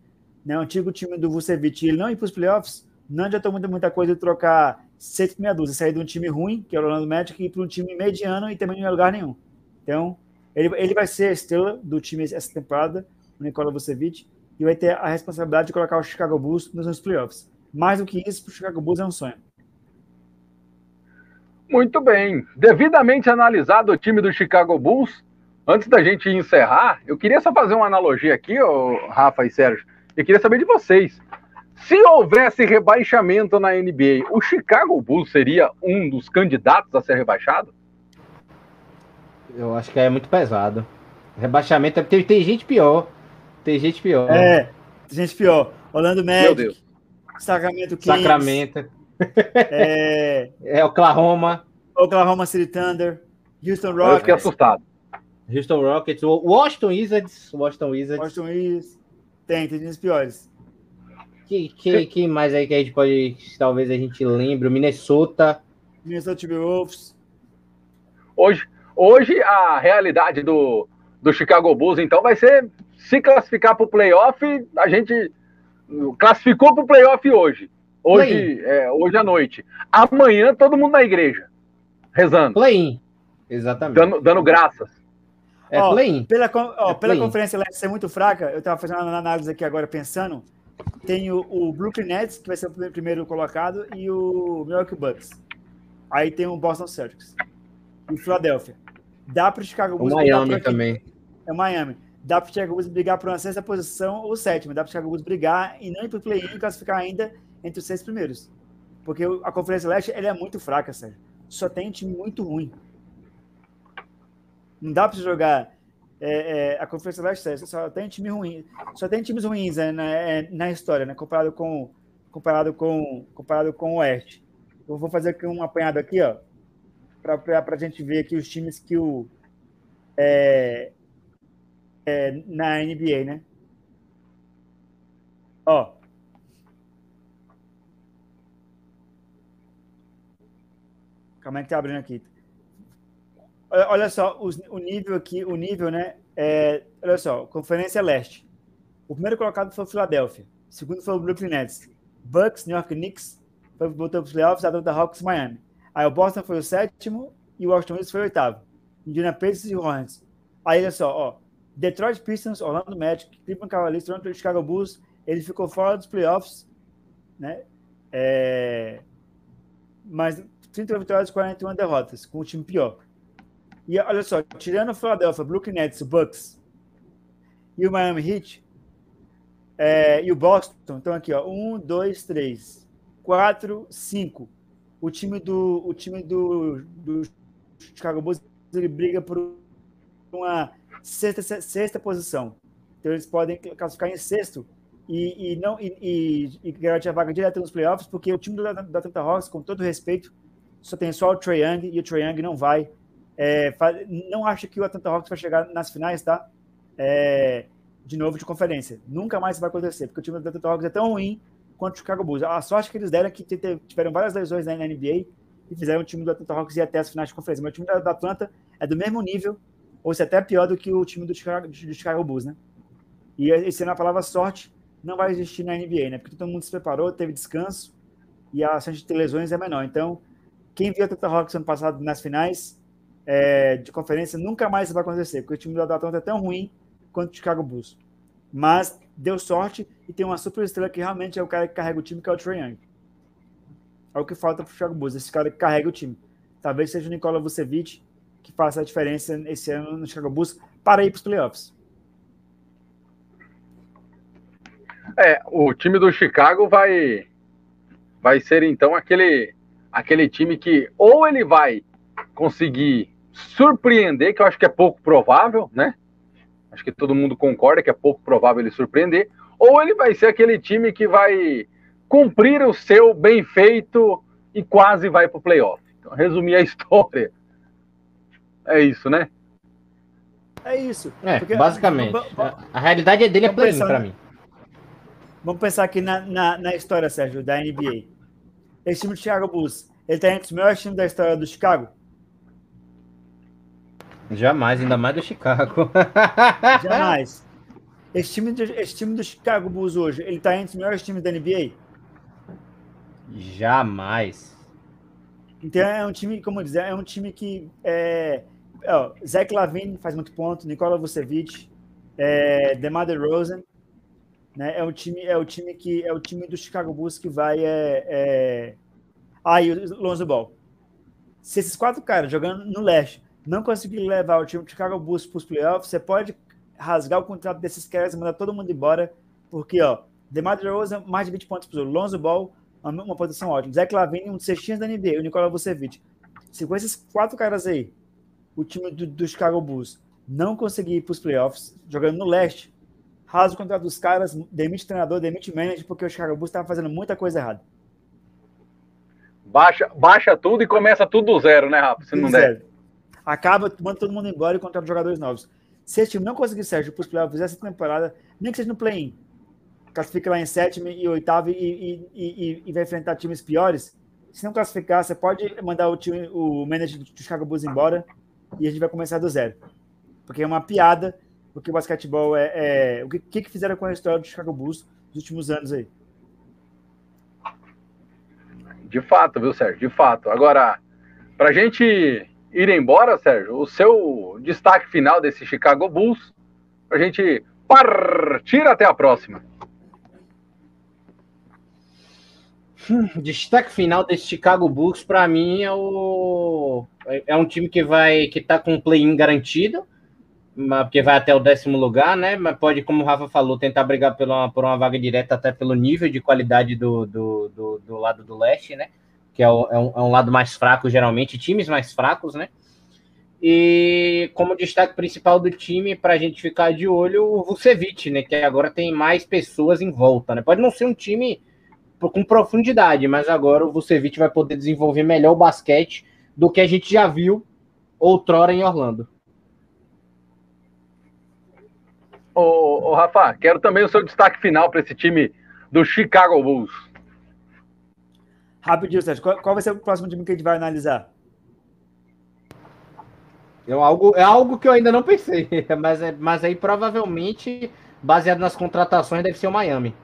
S2: né, o antigo time do Vucevic, ele não ir para os playoffs, não adiantou muita, muita coisa de trocar seis meia dúzia, sair de um time ruim, que é o Orlando Magic, e ir para um time mediano e também não é lugar nenhum. Então, ele, ele vai ser a estrela do time essa temporada, o Nikola Vucevic, e vai ter a responsabilidade de colocar o Chicago Bulls nos playoffs. Mais do que isso, para o Chicago Bulls é um sonho.
S1: Muito bem. Devidamente analisado o time do Chicago Bulls, antes da gente encerrar, eu queria só fazer uma analogia aqui, ô, Rafa e Sérgio. Eu queria saber de vocês. Se houvesse rebaixamento na NBA, o Chicago Bulls seria um dos candidatos a ser rebaixado?
S3: Eu acho que é muito pesado. Rebaixamento, tem, tem gente pior. Tem gente pior.
S2: É, tem gente pior. Orlando Magic, Sacramento Kings.
S3: Sacramento.
S2: É,
S3: é Oklahoma.
S2: Oklahoma City Thunder. Houston Rockets. Eu
S1: fiquei assustado.
S3: Houston Rockets. Washington Wizards. Washington Wizards.
S2: Washington Wizards. Tem, tem gente piores.
S3: Que, que, que mais aí que a gente pode, talvez a gente lembre? Minnesota.
S2: Minnesota Timberwolves.
S1: Hoje, hoje a realidade do, do Chicago Bulls, então, vai ser se classificar para o playoff, a gente classificou para o playoff hoje. Hoje, é, hoje à noite. Amanhã, todo mundo na igreja, rezando.
S3: Play-in. Exatamente.
S1: Dando, dando graças.
S2: É ó, play-in. Pela, ó, é pela play conferência Leste ser muito fraca, eu estava fazendo uma análise aqui agora pensando. Tem o, o, Brooklyn Nets, que vai ser o primeiro colocado, e o Milwaukee Bucks. Aí tem o Boston Celtics. E o Philadelphia. Dá para o Chicago
S3: Bulls. O Miami também.
S2: É o Miami dá para o Chicago Bulls brigar por uma sexta posição ou sétima. Dá para o Chicago Bulls brigar e não ir para o play-in e classificar ainda entre os seis primeiros. Porque a Conferência Leste ela é muito fraca, Sérgio. Só tem time muito ruim. Não dá para jogar é, é, a Conferência Leste só tem time ruim. Só tem times ruins né, na, é, na história, né? Comparado com comparado com comparado com o Oeste. Eu vou fazer aqui um apanhado aqui, ó, para a gente ver aqui os times que o é, é, na NBA, né? Ó. Calma aí que tá abrindo aqui. Olha, olha só, o, o, nível aqui, o nível, né? É, olha só, Conferência Leste. O primeiro colocado foi o Philadelphia. O segundo foi o Brooklyn Nets. Bucks, New York Knicks, foi botou para os playoffs, Atlanta Hawks, Miami. Aí o Boston foi o sétimo e o Washington Wizards foi o oitavo. Indiana Pacers e Hornets. Aí olha só, ó, Detroit Pistons, Orlando Magic, Cleveland Cavaliers, Toronto Chicago Bulls, ele ficou fora dos playoffs, né? É... Mas 30 vitórias e 41 derrotas, com o time pior. E olha só, tirando o Philadelphia, Brooklyn Nets, Bucks e o Miami Heat é, e o Boston, então aqui, ó, um, dois, três, quatro, cinco. O time do, o time do, do Chicago Bulls ele briga por uma sexta, sexta posição. Então eles podem classificar em sexto e, e não e, e, e garantir a vaga direto nos playoffs, porque o time do, da Atlanta Hawks, com todo respeito, só tem só o Trae Young e o Trae Young não vai. É, faz, não acho que o Atlanta Hawks vai chegar nas finais, tá? É, de novo de conferência. Nunca mais vai acontecer, porque o time do Atlanta Hawks é tão ruim contra o Chicago Bulls. A sorte que eles deram é que tiveram várias lesões na NBA e fizeram o time do Atlanta Hawks ir até as finais de conferência. Mas o time da Atlanta é do mesmo nível, ou se até pior do que o time do Chicago, do Chicago Bulls, né? E esse ano a palavra sorte não vai existir na NBA, né? Porque todo mundo se preparou, teve descanso e a chance de ter lesões é menor. Então, quem viu a Atlanta Hawks ano passado nas finais é, de conferência nunca mais vai acontecer, porque o time da Atlanta é tão ruim quanto o Chicago Bulls. Mas deu sorte e tem uma super estrela que realmente é o cara que carrega o time, que é o Trae Young. É o que falta para o Chicago Bulls, esse cara que carrega o time. Talvez seja o Nikola Vucevic que faça a diferença esse ano no Chicago Bulls para ir para os playoffs.
S1: É, o time do Chicago vai vai ser então aquele aquele time que ou ele vai conseguir surpreender, que eu acho que é pouco provável, né? Acho que todo mundo concorda que é pouco provável ele surpreender, ou ele vai ser aquele time que vai cumprir o seu bem feito e quase vai para o playoff. Então, resumir a história. É isso, né?
S2: É isso.
S3: É, Porque, basicamente. A, a, realidade dele é play para mim.
S2: Vamos pensar aqui na, na, na, história, Sérgio, da NBA. Esse time do Chicago Bulls, ele está entre os melhores times da história do Chicago?
S3: Jamais, ainda mais do Chicago.
S2: Jamais. Esse time, do, esse time do Chicago Bulls hoje, ele está entre os melhores times da NBA?
S3: Jamais.
S2: Então é um time, como dizer, é um time que é, ó, Zach Lavine faz muito ponto, Nikola Vucevic, é, DeMar DeRozan, né? É um time, é o time que é o time do Chicago Bulls que vai é, é... ah, e o Lonzo Ball. Se esses quatro caras jogando no leste não conseguirem levar o time do Chicago Bulls para os playoffs, você pode rasgar o contrato desses caras e mandar todo mundo embora, porque ó, DeMar DeRozan mais de 20 pontos por jogo, Lonzo Ball uma, posição ótima. Zé Clavini, um dos cestinhos da NBA, o Nicolau Vucevic. Se com esses quatro caras aí, o time do, do Chicago Bulls não conseguir ir para os playoffs, jogando no leste, rasa o contrato dos caras, demite treinador, demite manager, porque o Chicago Bulls estava fazendo muita coisa errada.
S1: Baixa, baixa tudo e começa tudo do zero, né, Rafa? Se não der.
S2: Acaba, manda todo mundo embora e contrata jogadores novos. Se esse time não conseguir, Sérgio, para os playoffs essa temporada, nem que seja no play-in, classifica lá em sétimo e oitavo e, e, e, e, vai enfrentar times piores. Se não classificar, você pode mandar o, time, o manager do Chicago Bulls embora e a gente vai começar do zero. Porque é uma piada, porque o basquetebol é. é o que, que fizeram com a história do Chicago Bulls nos últimos anos aí?
S1: De fato, viu, Sérgio? De fato. Agora, para a gente ir embora, Sérgio, o seu destaque final desse Chicago Bulls, para a gente partir até a próxima.
S3: Destaque final desse Chicago Bulls, para mim, é o é um time que vai que tá com um play-in garantido, porque vai até o décimo lugar, né? Mas pode, como o Rafa falou, tentar brigar pela, por uma vaga direta até pelo nível de qualidade do, do, do, do lado do leste, né? Que é, o, é, um, é um lado mais fraco, geralmente, times mais fracos, né? E como destaque principal do time, para a gente ficar de olho, o Vucevic, né? Que agora tem mais pessoas em volta, né? Pode não ser um time com profundidade, mas agora o Vucevic vai poder desenvolver melhor o basquete do que a gente já viu outrora em Orlando.
S1: Ô, ô Rafa, quero também o seu destaque final para esse time do Chicago Bulls.
S2: Rapidinho, Sérgio, qual, qual, vai ser o próximo time que a gente vai analisar?
S3: É algo, é algo que eu ainda não pensei, mas, é, mas aí provavelmente, baseado nas contratações, deve ser o Miami.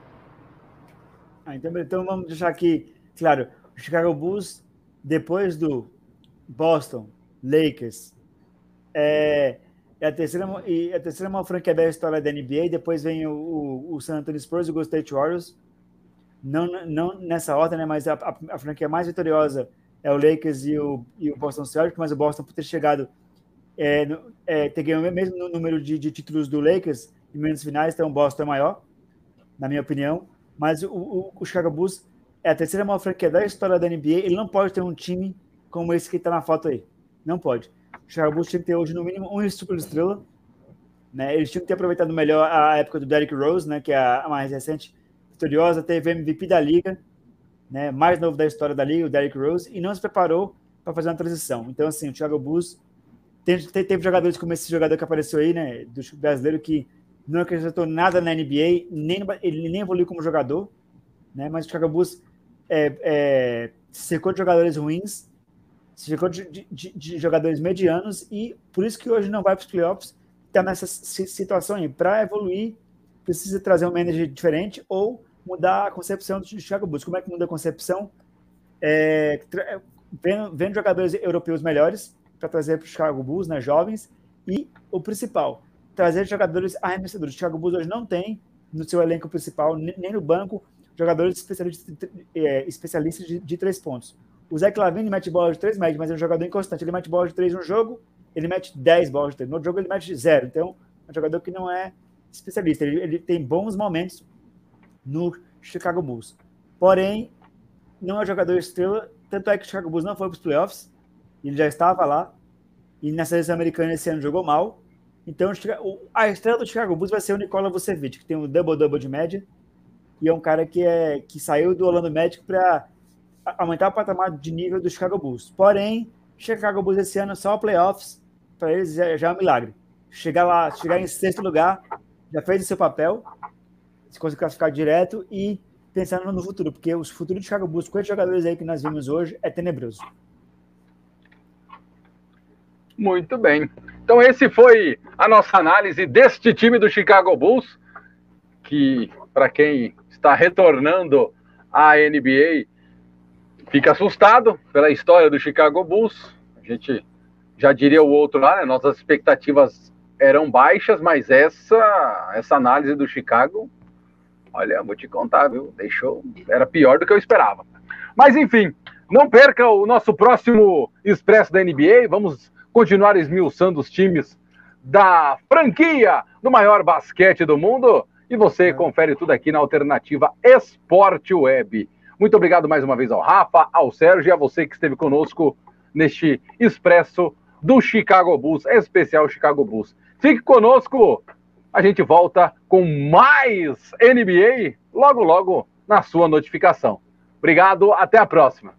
S2: Ah, então, então vamos deixar aqui, claro, Chicago Bulls, depois do Boston, Lakers, é, é a terceira, e a terceira maior franquia da história da NBA, depois vem o, o, o San Antonio Spurs e o Golden State Warriors, não, não nessa ordem, né, mas a, a, a, franquia mais vitoriosa é o Lakers e o, e o Boston Celtics, mas o Boston por ter chegado, é, é, ter ganho o mesmo número de, de títulos do Lakers em menos finais, então o Boston é maior, na minha opinião. Mas o, o, o Chicago Bulls é a terceira maior franquia da história da NBA. Ele não pode ter um time como esse que está na foto aí. Não pode. O Chicago Bulls tinha que ter hoje, no mínimo, um super estrela. Né? Eles tinham que ter aproveitado melhor a época do Derrick Rose, né? que é a mais recente, vitoriosa, teve MVP da liga, né? mais novo da história da liga, o Derrick Rose, e não se preparou para fazer uma transição. Então, assim, o Chicago Bulls teve, teve jogadores como esse jogador que apareceu aí, né, do brasileiro, que não acrescentou nada na NBA, nem, ele nem evoluiu como jogador. né? Mas o Chicago Bulls é, é, cercou de jogadores ruins, se cercou de, de, de, jogadores medianos e por isso que hoje não vai para os playoffs. Está nessa situação aí. Para evoluir, precisa trazer um manager diferente ou mudar a concepção do Chicago Bulls. Como é que muda a concepção? É, vendo, vendo jogadores europeus melhores para trazer para o Chicago Bulls, né, jovens, e o principal, trazer jogadores arremessadores. O Chicago Bulls hoje não tem no seu elenco principal, nem no banco, jogadores especialistas, é, especialistas de, de, três pontos. O Zé Clavini mete bola de três médios, mas é um jogador inconstante. Ele mete bola de três no jogo, ele mete dez bolas de três. No outro jogo ele mete zero. Então, é um jogador que não é especialista. Ele, ele tem bons momentos no Chicago Bulls. Porém, não é jogador estrela. Tanto é que o Chicago Bulls não foi para os playoffs. Ele já estava lá. E na seleção americana esse ano jogou mal. Então, a estrela do Chicago Bulls vai ser o Nikola Vucevic, que tem um double-double de média e é um cara que, é, que saiu do Orlando Magic para aumentar o patamar de nível do Chicago Bulls. Porém, Chicago Bulls esse ano só playoffs, para eles já, já, é um milagre. Chegar lá, chegar em sexto lugar, já fez o seu papel, se conseguir classificar direto e pensando no futuro, porque o futuro do Chicago Bulls com esses jogadores aí que nós vimos hoje é tenebroso.
S1: Muito bem. Então esse foi a nossa análise deste time do Chicago Bulls, que para quem está retornando à NBA fica assustado pela história do Chicago Bulls. A gente já diria o outro lá, né? Nossas expectativas eram baixas, mas essa essa análise do Chicago, olha, vou te contar, viu? Deixou, era pior do que eu esperava. Mas enfim, não perca o nosso próximo Expresso da NBA. Vamos continuar esmiuçando os times da franquia do maior basquete do mundo. E você é. confere tudo aqui na alternativa Esporte Web. Muito obrigado mais uma vez ao Rafa, ao Sérgio e a você que esteve conosco neste Expresso do Chicago Bulls, especial Chicago Bulls. Fique conosco, a gente volta com mais NBA logo, logo na sua notificação. Obrigado, até a próxima.